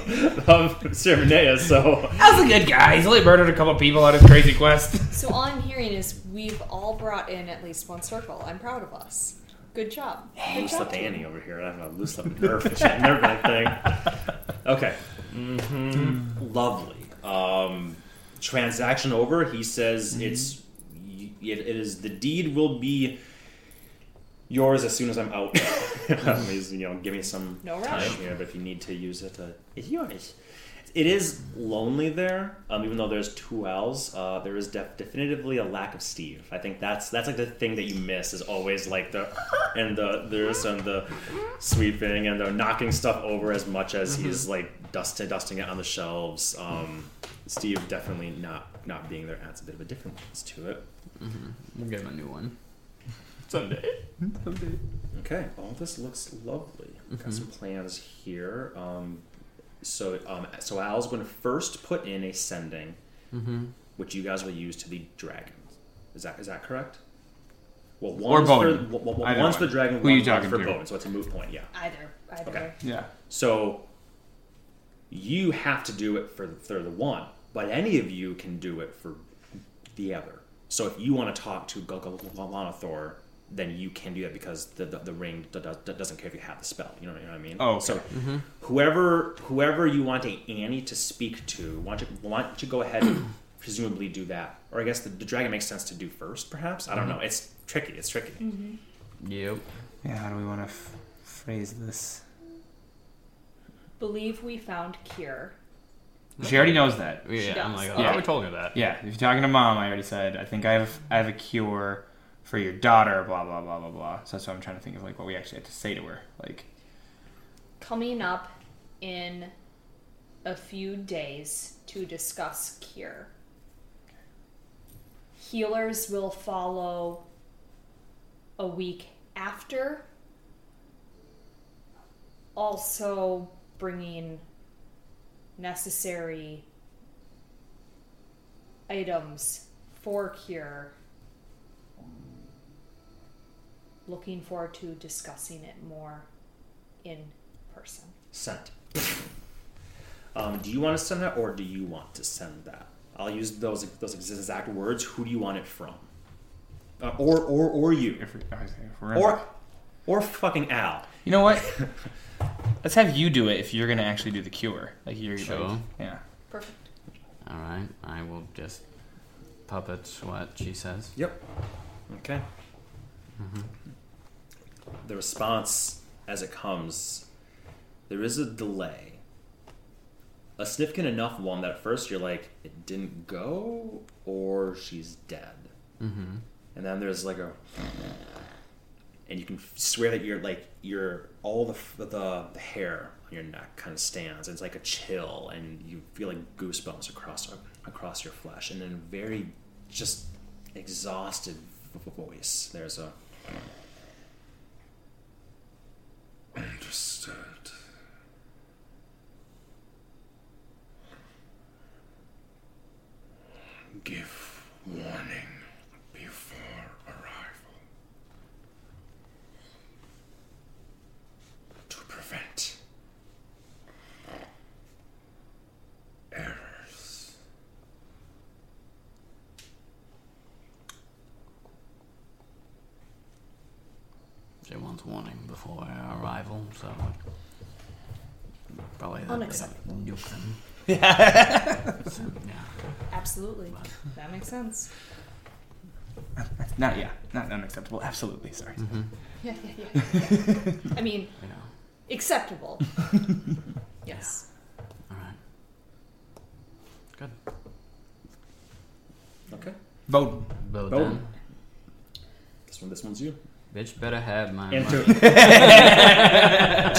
of Cerminea, so Al's a good guy. He's only murdered a couple people on his crazy quest. So all I'm hearing is we've all brought in at least one circle. I'm proud of us. Good job. Good loose job. up team. Annie over here. I don't know, loose up nerve, nerve that thing. Okay. hmm Lovely. Um, transaction over. He says it's it, it is the deed will be yours as soon as I'm out. Please, you know, give me some No time here, but if you need to use it, uh, it's yours. It is lonely there, um, even though there's two L's. Uh, there is def- definitively a lack of Steve. I think that's that's like the thing that you miss is always like the and the there's and the sweeping and the knocking stuff over as much as he's like dusting dusting it on the shelves. Um, Steve definitely not not being there adds a bit of a difference to it. We'll get him a new one. Someday. Okay, all this looks lovely. Got some plans here. Um, so, um, so Al's going to first put in a sending, Mm-hmm. which you guys will use to the dragons. Is that is that correct? Well, Or one's for, well, well, one's one. for dragon, Who you talking for to? Bowden, so it's a move point. Yeah. Either, either Okay. Yeah. So you have to do it for the, for the one, but any of you can do it for the other. So if you want to talk to Galanathor, then you can do that because the, the, the ring d- d- doesn't care if you have the spell. You know, you know what I mean? Oh, okay. So mm-hmm. whoever whoever you want a Annie to speak to, why don't you, why don't you go ahead and presumably do that? Or I guess the, the dragon makes sense to do first, perhaps? I don't mm-hmm. know. It's tricky. It's tricky. Mm-hmm. Yep. Yeah. How do we want to f- phrase this? Believe we found cure. She already knows that. Yeah, I'm like, oh, Yeah. we told her that. Yeah. If you're talking to mom, I already said I think I have I have a cure for your daughter. Blah blah blah blah blah. So that's what I'm trying to think of like what we actually have to say to her. Like Coming up in a few days to discuss cure. Healers will follow a week after. Also bringing necessary items for cure. Looking forward to discussing it more in person. Sent. Um, do you want to send that, or do you want to send that? I'll use those those exact words. Who do you want it from? Uh, or or or you, if, we, if we're or or fucking Al. You know what? Let's have you do it if you're gonna actually do the cure. Like you're Sure. like, yeah. Perfect. All right. I will just puppet what she says. Yep. Okay. The response as it comes, there is a delay. A significant enough one that at first you're like, it didn't go, or she's dead. Mm-hmm. And then there's like a, and you can swear that you're like you're all the the, the hair on your neck kind of stands. It's like a chill, and you feel like goosebumps across across your flesh. And a very just exhausted voice, there's a Understood. Give warning before arrival. To prevent errors. She warning before our arrival, so probably that they Unacceptable. Nuke them. Yeah. so, yeah. Absolutely. That makes sense. Not yeah. Not unacceptable. Absolutely. Sorry. Mm-hmm. Yeah, yeah, yeah. yeah. I mean, You know. acceptable. yes. All right. Good. okay. Bowden. Well Bowden. done. This one, this one's you. Bitch better have my And money. to,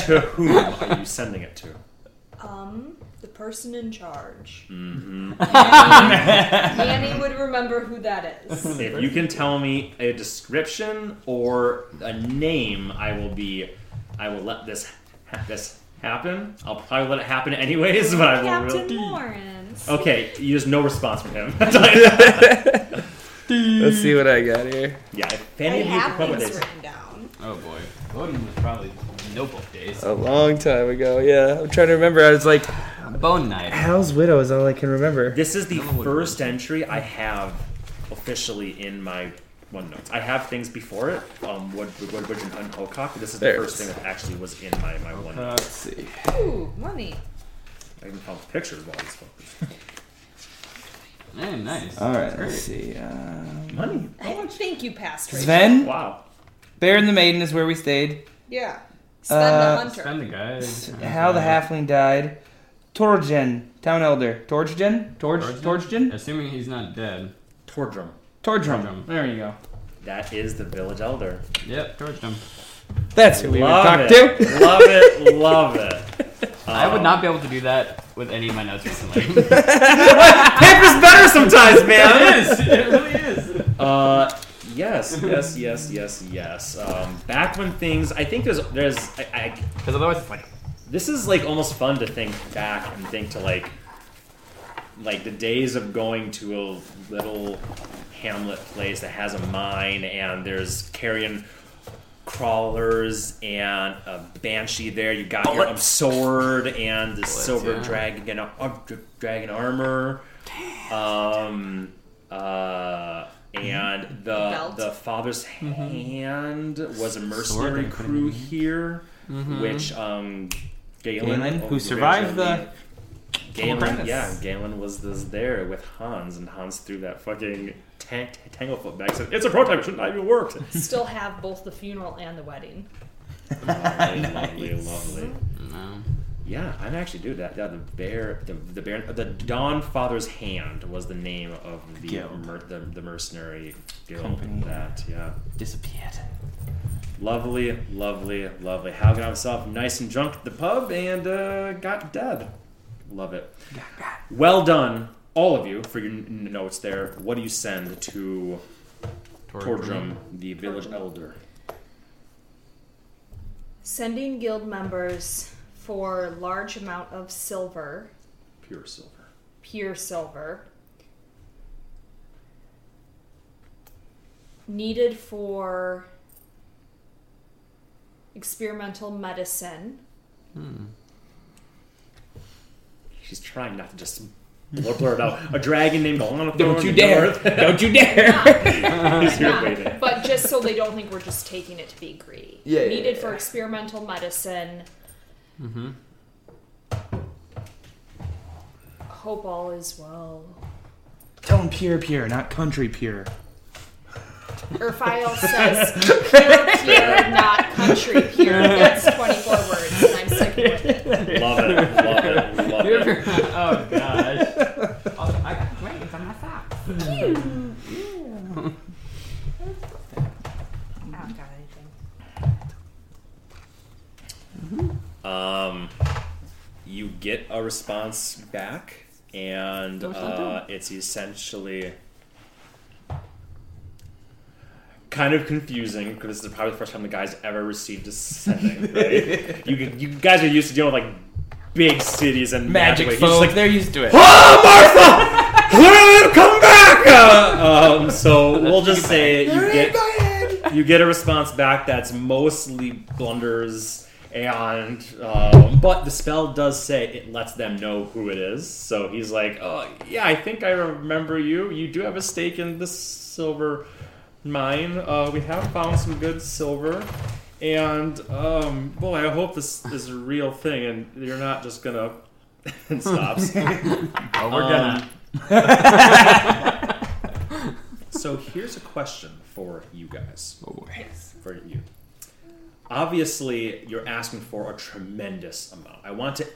to whom are you sending it to? Um, the person in charge. Mm-hmm. Annie would remember who that is. If you can tell me a description or a name, I will be. I will let this ha- this happen. I'll probably let it happen anyways, but I will. Captain Really... Lawrence. Okay, you just no response from him. Let's see what I got here. yeah, if I any of you can have come up with things this, written down. Oh boy. Bowden was probably notebook days. A long time ago. Yeah, I'm trying to remember. I was like, Bone night. Hal's widow is all I can remember. this is the No one first entry I have officially in my OneNotes. I have things before it, um, Wood, Woodbridge and Hunt Pocock. but This is the There it first is. thing that actually was in my my OneNotes. let's see. Ooh, money. I even found pictures while he's focused. Hey, nice. All right, let's see. Um, Money. I don't think you passed right. Sven, Wow. Bear and the Maiden is where we stayed. Yeah. Sven Uh, the hunter. Spend the guide. Hal the halfling died. Torgen, town elder. Torgen? Torg, Torgen? Torgen? Assuming he's not dead. Tordrum. Tordrum. Tordrum. There you go. That is the village elder. Yep, torched him. That's who we would love talk it. to. love it. Love it. I would not be able to do that with any of my notes recently. Paper's better sometimes, man. it is. It really is. Uh, yes, yes, yes, yes, yes. Um, back when things, I think there's, there's, I, I, Because otherwise, it's like this is like almost fun to think back and think to like, like the days of going to a little hamlet place that has a mine and there's carrion crawlers and a banshee there. You got your um, sword and the silver yeah. dragon, uh, dragon armor. Um, uh, and the Belt. the father's hand was a mercenary Sword and crew here, which um, Galen, Galen, who survived the originally- Galen, yeah, Galen was was there with Hans, and Hans threw that fucking tang- Tanglefoot back. Said, "It's a prototype; it should not even work." Still have both the funeral and the wedding. lovely, lovely, lovely. no. Yeah, I'm actually do that. Yeah, the bear, the the bear, the Don Father's Hand was the name of the mer, the, the mercenary guild. Company. That yeah, disappeared. lovely, lovely, lovely. How got himself nice and drunk at the pub and uh, got dead. Love it. Well done, all of you, for your n- notes there. What do you send to Tordrum, the village elder? Sending guild members for large amount of silver, Pure silver. pure silver, needed for experimental medicine. Hmm. She's trying not to just blur, blur it out. A dragon named Alana Don't you dare! Don't you dare! He's here waiting. but just so they don't think we're just taking it to be greedy. Yeah, yeah, Needed yeah. for experimental medicine. Mm-hmm. Hope all is well. Tell him pure, pure, not country pure. Urfile says pure, pure, not country pure. That's 24 words, and I'm sick of it. Love it. Love it. Love You ever- oh gosh. oh, I got wings on my socks. I don't got anything. Um, you get a response back, and uh, it's essentially kind of confusing because this is probably the first time the guy's ever received a sending. Right? you you guys are used to dealing with like big cities and Magic He's like, they're used to it. Oh, Martha! Come back! Uh, um, so we'll just say you get you get a response back that's mostly blunders, and um, but the spell does say it lets them know who it is. So he's like, "Oh yeah, I think I remember you. You do have a stake in this silver mine. Uh, we have found some good silver." And um, boy, I hope this is a real thing, and you're not just gonna. and stops. Oh, we're Um, gonna. So here's a question for you guys. Oh, For you. Obviously, you're asking for a tremendous amount. I want to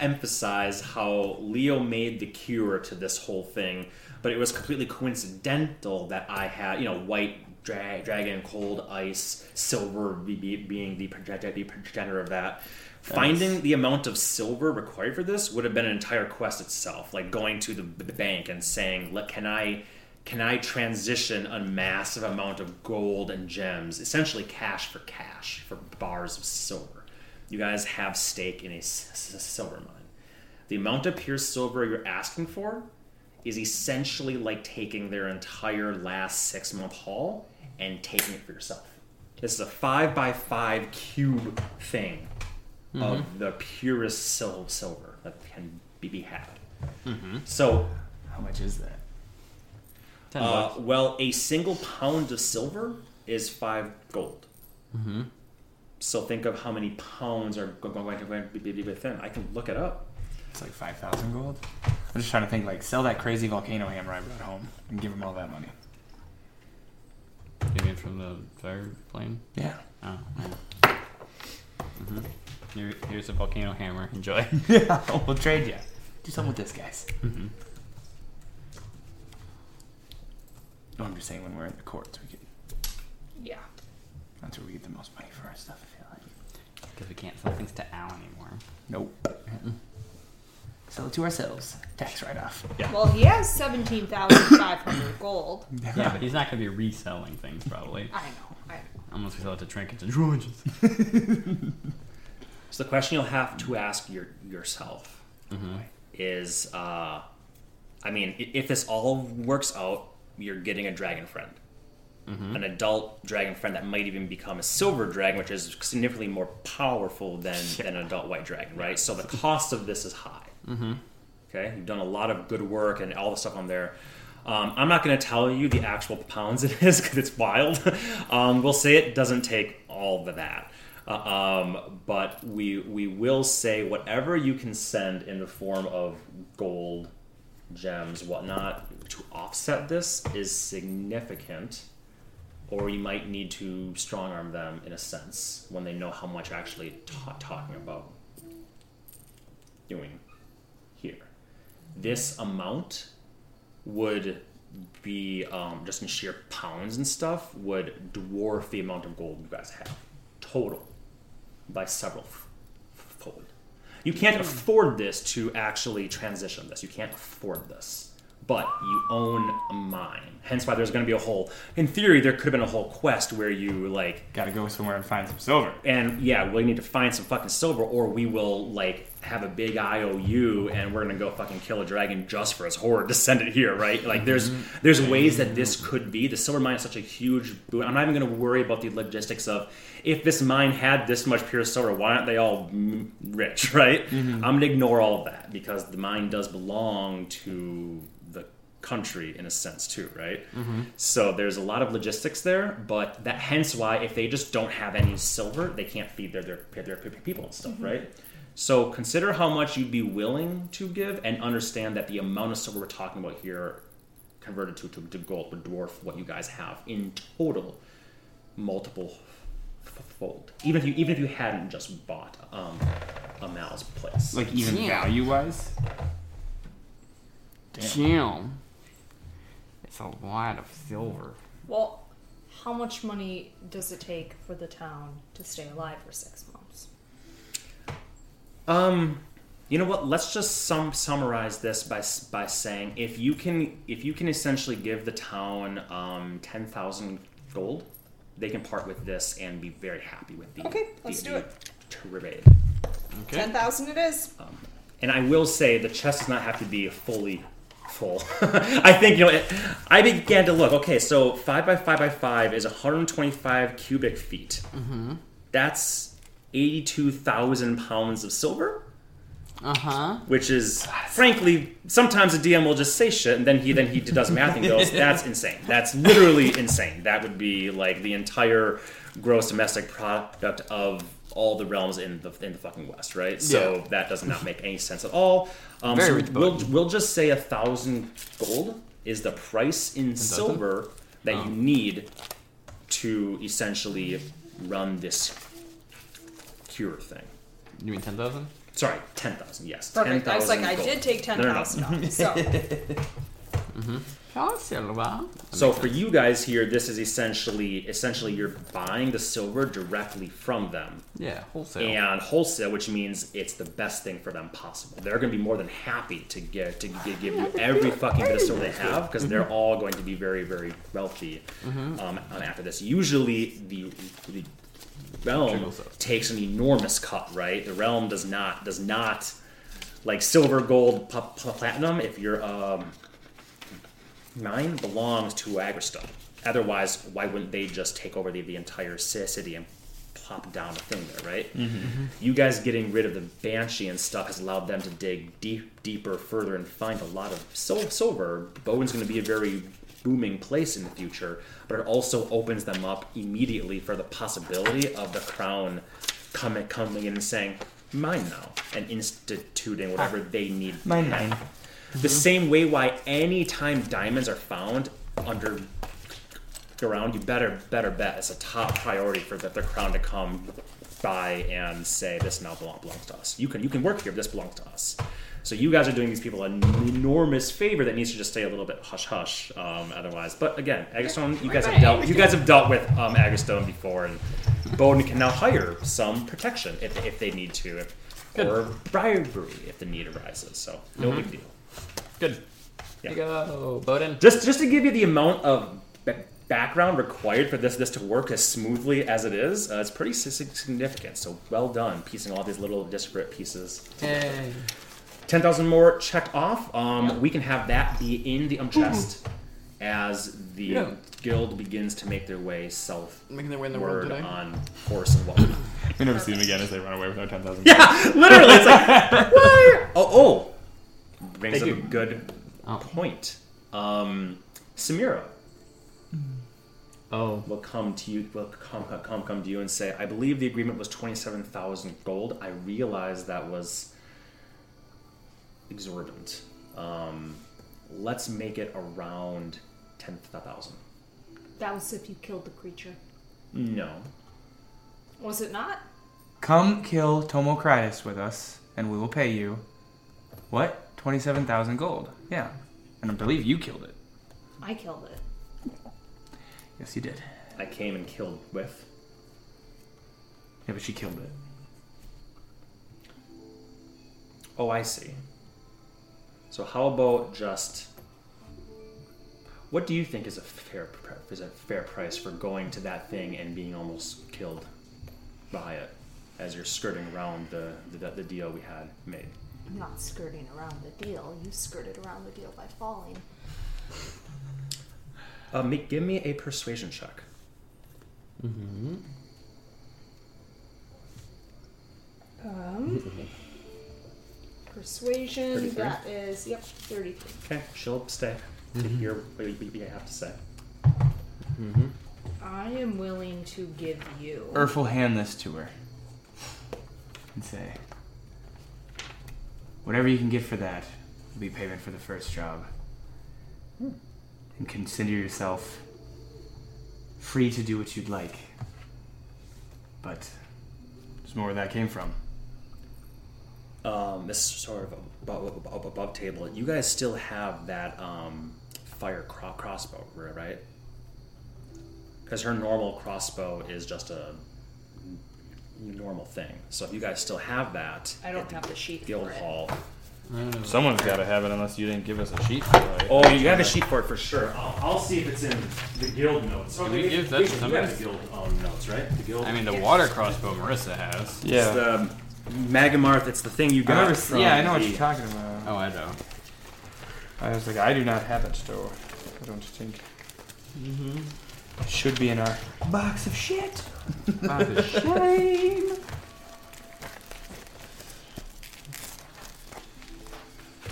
emphasize how Leo made the cure to this whole thing, but it was completely coincidental that I had, you know, white dra- dragon, cold ice, silver be- be- being the project- the progenitor of that. Finding the amount of silver required for this would have been an entire quest itself, like going to the bank and saying, "Let can I can I transition a massive amount of gold and gems, essentially cash for cash, for bars of silver? You guys have stake in a s- s- silver mine. The amount of pure silver you're asking for is essentially like taking their entire last six month haul and taking it for yourself. This is a five by five cube thing of the purest sil- silver that can be, be had. So How much is that? Ten uh, bucks. well, a single pound of silver is five gold. Mm-hmm. So think of how many pounds are go- going to be be within. I can look it up. It's like five thousand gold. I'm just trying to think. Like, sell that crazy volcano hammer I brought home and give him all that money. You mean from the fire plane? Yeah. Oh. Mm-hmm. Here, here's a volcano hammer. Enjoy. Yeah. we'll trade you. Do something with this, guys. mm-hmm. No, I'm just saying when we're in the courts, we can. Yeah. That's where we get the most money for our stuff. I feel like. Because we can't sell things to Al anymore. Nope. Sell it to ourselves. Tax write off. Well, he has seventeen thousand five hundred gold. Yeah, but he's not going to be reselling things probably. I know. I know. Unless we sell it to trinkets and Georges. So the question you'll have to ask your, yourself Mm-hmm. is, uh, I mean, if this all works out, you're getting a dragon friend, Mm-hmm. an adult dragon friend that might even become a silver dragon, which is significantly more powerful than, than an adult white dragon, right? So the cost of this is high. Mm-hmm. Okay, you've done a lot of good work and all the stuff on there. Um, I'm not going to tell you the actual pounds it is because it's wild. um, we'll say it doesn't take all of that, uh, um, but we we will say whatever you can send in the form of gold, gems, whatnot to offset this is significant. Or you might need to strong arm them in a sense when they know how much you're actually ta- talking about doing. This amount would be um, just in sheer pounds and stuff would dwarf the amount of gold you guys have total by several f- fold. You can't afford this to actually transition this. You can't afford this. But you own a mine. Hence why there's going to be a whole. In theory, there could have been a whole quest where you like Gotta go somewhere and find some silver. and yeah, we need to find some fucking silver, or we will like have a big IOU, and we're gonna go fucking kill a dragon just for his hoard to send it here, right? Like, there's there's ways that this could be. The silver mine is such a huge boon. I'm not even gonna worry about the logistics of if this mine had this much pure silver, why aren't they all rich, right? Mm-hmm. I'm gonna ignore all of that because the mine does belong to the country in a sense too, right? Mm-hmm. So there's a lot of logistics there, but that hence why if they just don't have any silver, they can't feed their their, their people and stuff, mm-hmm. right? So consider how much you'd be willing to give, and understand that the amount of silver we're talking about here, converted to, to, to gold, would dwarf what you guys have in total, multiple fold. Even if you even if you hadn't just bought um, a Mal's place, Like even Yeah. value wise. Damn. It's a lot of silver. Well, how much money does it take for the town to stay alive for six months? Um, you know what? Let's just sum summarize this by by saying if you can if you can essentially give the town um, ten thousand gold, they can part with this and be very happy with the Okay, let's do the it. trade. Okay. Ten thousand it is. And I will say the chest does not have to be fully full. I think you know. It, I began to look. Okay, so five by five by five is 125 cubic feet. Mm-hmm. That's 82,000 pounds of silver. Uh huh. which is frankly sometimes a DM will just say shit and then he then he does math and goes that's insane that's literally insane that would be like the entire gross domestic product of all the realms in the in the fucking west right so Yeah. that does not make any sense at all um, Very so rich we'll, we'll just say a thousand gold is the price in silver that Oh. you need to essentially run this cure thing You mean 10,000? sorry 10,000 yes Perfect. I was like, 10,000 I did take ten thousand. No, no, no. thousand off. So Oh, silver. So for you guys here, this is essentially essentially you're buying the silver directly from them Yeah, wholesale. and wholesale, which means it's the best thing for them possible. They're going to be more than happy to get to gi- give you every fucking bit of silver they have because they're all going to be very very wealthy um, um, after this. Usually the the realm takes an enormous cut, right? The realm does not does not like silver, gold, pl- pl- platinum. If you're um, mine belongs to Agristone. Otherwise, why wouldn't they just take over the, the entire city and plop down a thing there, right? You guys getting rid of the Banshee and stuff has allowed them to dig deep, deeper, further, and find a lot of sil- silver. Bowen's going to be a very booming place in the future, but it also opens them up immediately for the possibility of the crown coming coming in and saying, "Mine now," and instituting whatever ah, they need. Mine, mine. The mm-hmm. same way why anytime diamonds are found under ground, you better better bet it's a top priority for the, the crown to come by and say this now belongs to us. You can you can work here, this belongs to us. So you guys are doing these people an enormous favor that needs to just stay a little bit hush hush. Um, otherwise, but again, Agristone, you guys have dealt you guys have dealt with um, Agristone before, and Bowden can now hire some protection if, if they need to, if, or bribery if the need arises. So no Mhm. big deal. Good. Yeah. You go, Bowden. Just just to give you the amount of background required for this this to work as smoothly as it is, uh, it's pretty significant. So well done, piecing all these little disparate pieces. Yay. Ten thousand more checked off. Um, Yeah. We can have that be in the um chest as the Yeah. guild begins to make their way south. Making their way in the world today. on horse and whatnot. We never see them again as they run away with our 10,000. yeah, literally, it's like what? Oh, oh, brings They up a good Oh. point. Um, Samira Oh. will come to you. Will come come come to you and say, "I believe the agreement was twenty-seven thousand gold. I realize that was exorbitant. Um, let's make it around ten thousand. That was if you killed the creature. No, Was it not? Come kill Tomocritus with us, and we will pay you. What? 27,000 gold. Yeah. And I believe you killed it. I killed it. Yes, you did. I came and killed with. Yeah, but she killed it. Oh, I see. So how about just what do you think is a fair is a fair price for going to that thing and being almost killed by it as you're skirting around the the, the deal we had made? I'm not skirting around the deal. You skirted around the deal by falling. Uh, make, give me a persuasion check. Mm-hmm. Um, persuasion. 33? That is yep, thirty-three. Okay, she'll stay to hear what you, you have to say. Mm-hmm. I am willing to give you. Urf will hand this to her and say, Whatever you can get for that will be payment for the first job. And consider yourself free to do what you'd like. But there's more where that came from. Um, this is sort of above, above, above table. You guys still have that um, fire cro- crossbow, right? Because her normal crossbow is just a normal thing. So if you guys still have that, I don't the have the sheet guild for it. hall. Someone's got to have it unless you didn't give us a sheet for it. Oh, you have a sheet for it for sure. I'll, I'll see if it's in the guild notes. Did we give that to You somebody? have the guild um, notes, right? The guild. I mean, the water crossbow Marissa has. it's Yeah. The Magamarth. It's the thing you I got. remember, from yeah, I know what the- you're talking about. Oh, I don't. I was like, I do not have it, so I don't think. Mm-hmm. It should be in our box of shit. Shame.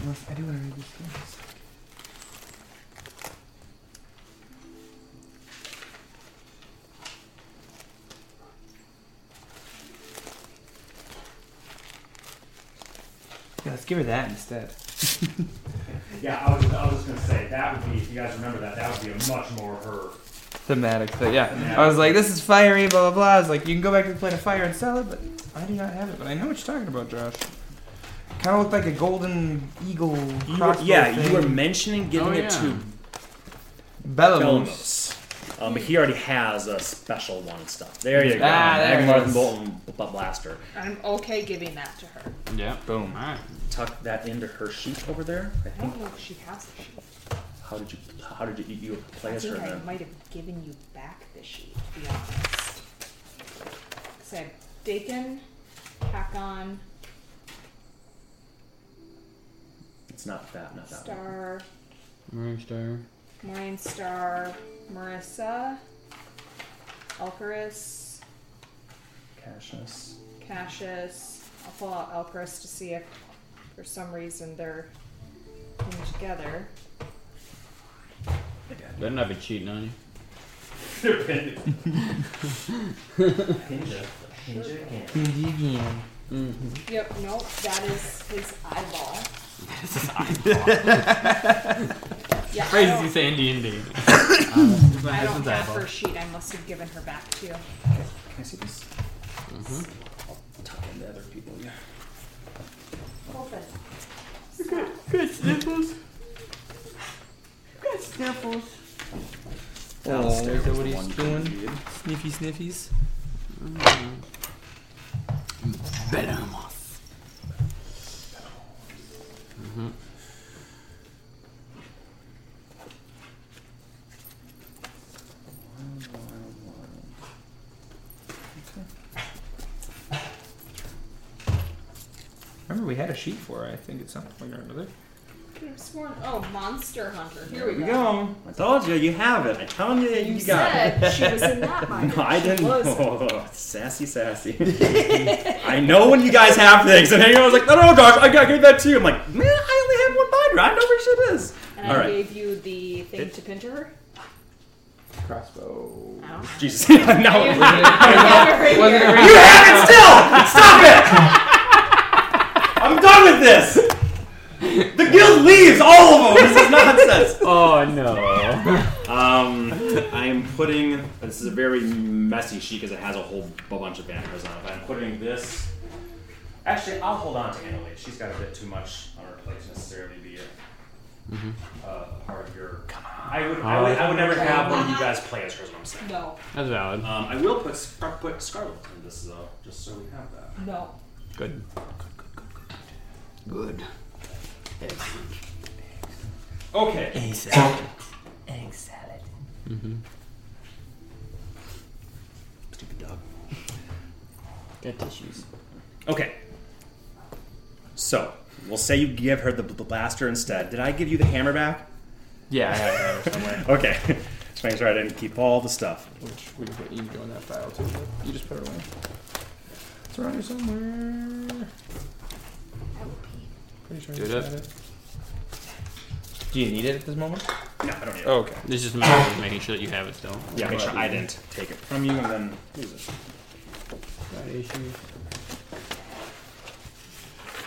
Unless I do want to read these Yeah, let's give her that instead. Yeah, I was, I was just gonna say that would be if you guys remember that that would be a much more her. Thematic thing, yeah. I was like, this is fiery, blah blah blah. I was like, you can go back to the plane of fire and sell it, but I do not have it. But I know what you're talking about, Josh. Kind of looked like a golden eagle You were, yeah, thing. you were mentioning giving Oh, it yeah. to Belamos. Belamos. Um, but he already has a special one and stuff. There you go. Ah, there it Magamarth is. Bolton B- B- Blaster. I'm okay giving that to her. Yeah. Boom. Alright. Tuck that into her sheet over there. I I think. don't know if she has the sheet. How did you? How did you? You play I as her think I then? might have given you back the sheet, to be honest. Because I have Dakin, Hakon, It's not that. Not that. One. Star, Morning Star. Morning Star, Marissa, Elkaris, Cassius. Cassius. I'll pull out Elkaris to see if for some reason they're in together. Better not be cheating on you. Mm-hmm. Yep, nope, that is his eyeball. yeah, I Crazy don't, you say in D&D. I don't have her sheet. I must have given her back to you. Can I see this? Mhm. I'll tuck in the other people. Yeah. Open. Good sniffles. Good sniffles. Downstairs is that was what the he's one you doing? needed. Sniffy sniffies. Behemoth. Remember, we had a sheet for it. I think at some point or another. Could have sworn. Oh, Monster Hunter. Here we Here we go. go. I told you, you have it. I telling you, you, You, got it. she was in that mind. No, I She didn't. was. Oh, sassy, sassy. I know when you guys have things, and I was like, no, no, Josh, I got gave that to you. I'm like, man, I only have one binder. I don't know where shit is. And All I right. gave you the thing to pin to her. Crossbow. I don't know. Jesus, no, you have have it right Wasn't here. it it still. Stop it. I'm done with this. The guild leaves all of them. This is nonsense. Oh no. Um, I am putting. This is a very messy sheet because it has a whole a bunch of banners on it. But I'm putting this. Actually, I'll hold on to Annalise. She's got a bit too much on her plate to necessarily be a, uh, part of your. Come on. I would. I would. I would never have one of you guys play as her. Is what I'm saying. No, That's valid. Um, I will put Scar- put Scarlet in this though, just so we have that. no. Good. Good. Okay. Egg salad. Egg salad. Mm-hmm. Stupid dog. Got tissues. Okay. So we'll say you give her the, the blaster instead. Did I give you the hammer back? Yeah, I have that somewhere. Okay. Just making sure I didn't keep all the stuff. Which we can put Ego in that file too. But you just put it away. It's around here somewhere. Pretty sure I it? had. Do you need it at this moment? No, I don't need it. Oh, okay. This is just a matter of making sure that you have it still. Yeah, make sure I didn't take it from you and then use it. That issue.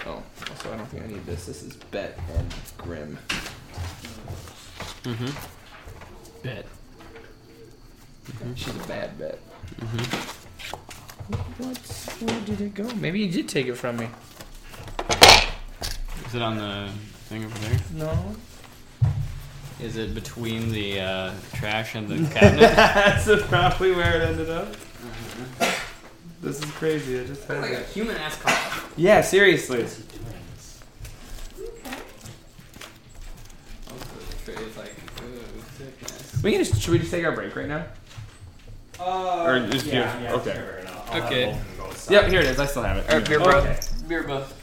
Oh, also I don't think I need this. This is Bet and Grim. Mm-hmm. Bet. She's a bad bet. What? Where did it go? Maybe you did take it from me. Is it on the thing over there? No. Is it between the uh, trash and the cabinet? That's probably where it ended up. This is crazy. I just had like a it. human ass car. Yeah, seriously. We can just should we just take our break right now? or just yeah, here? yeah, okay. sure, no, I'll have Okay. both of them go aside. Yep, here it is. I still have it. Alright, beer Okay. Beer buff.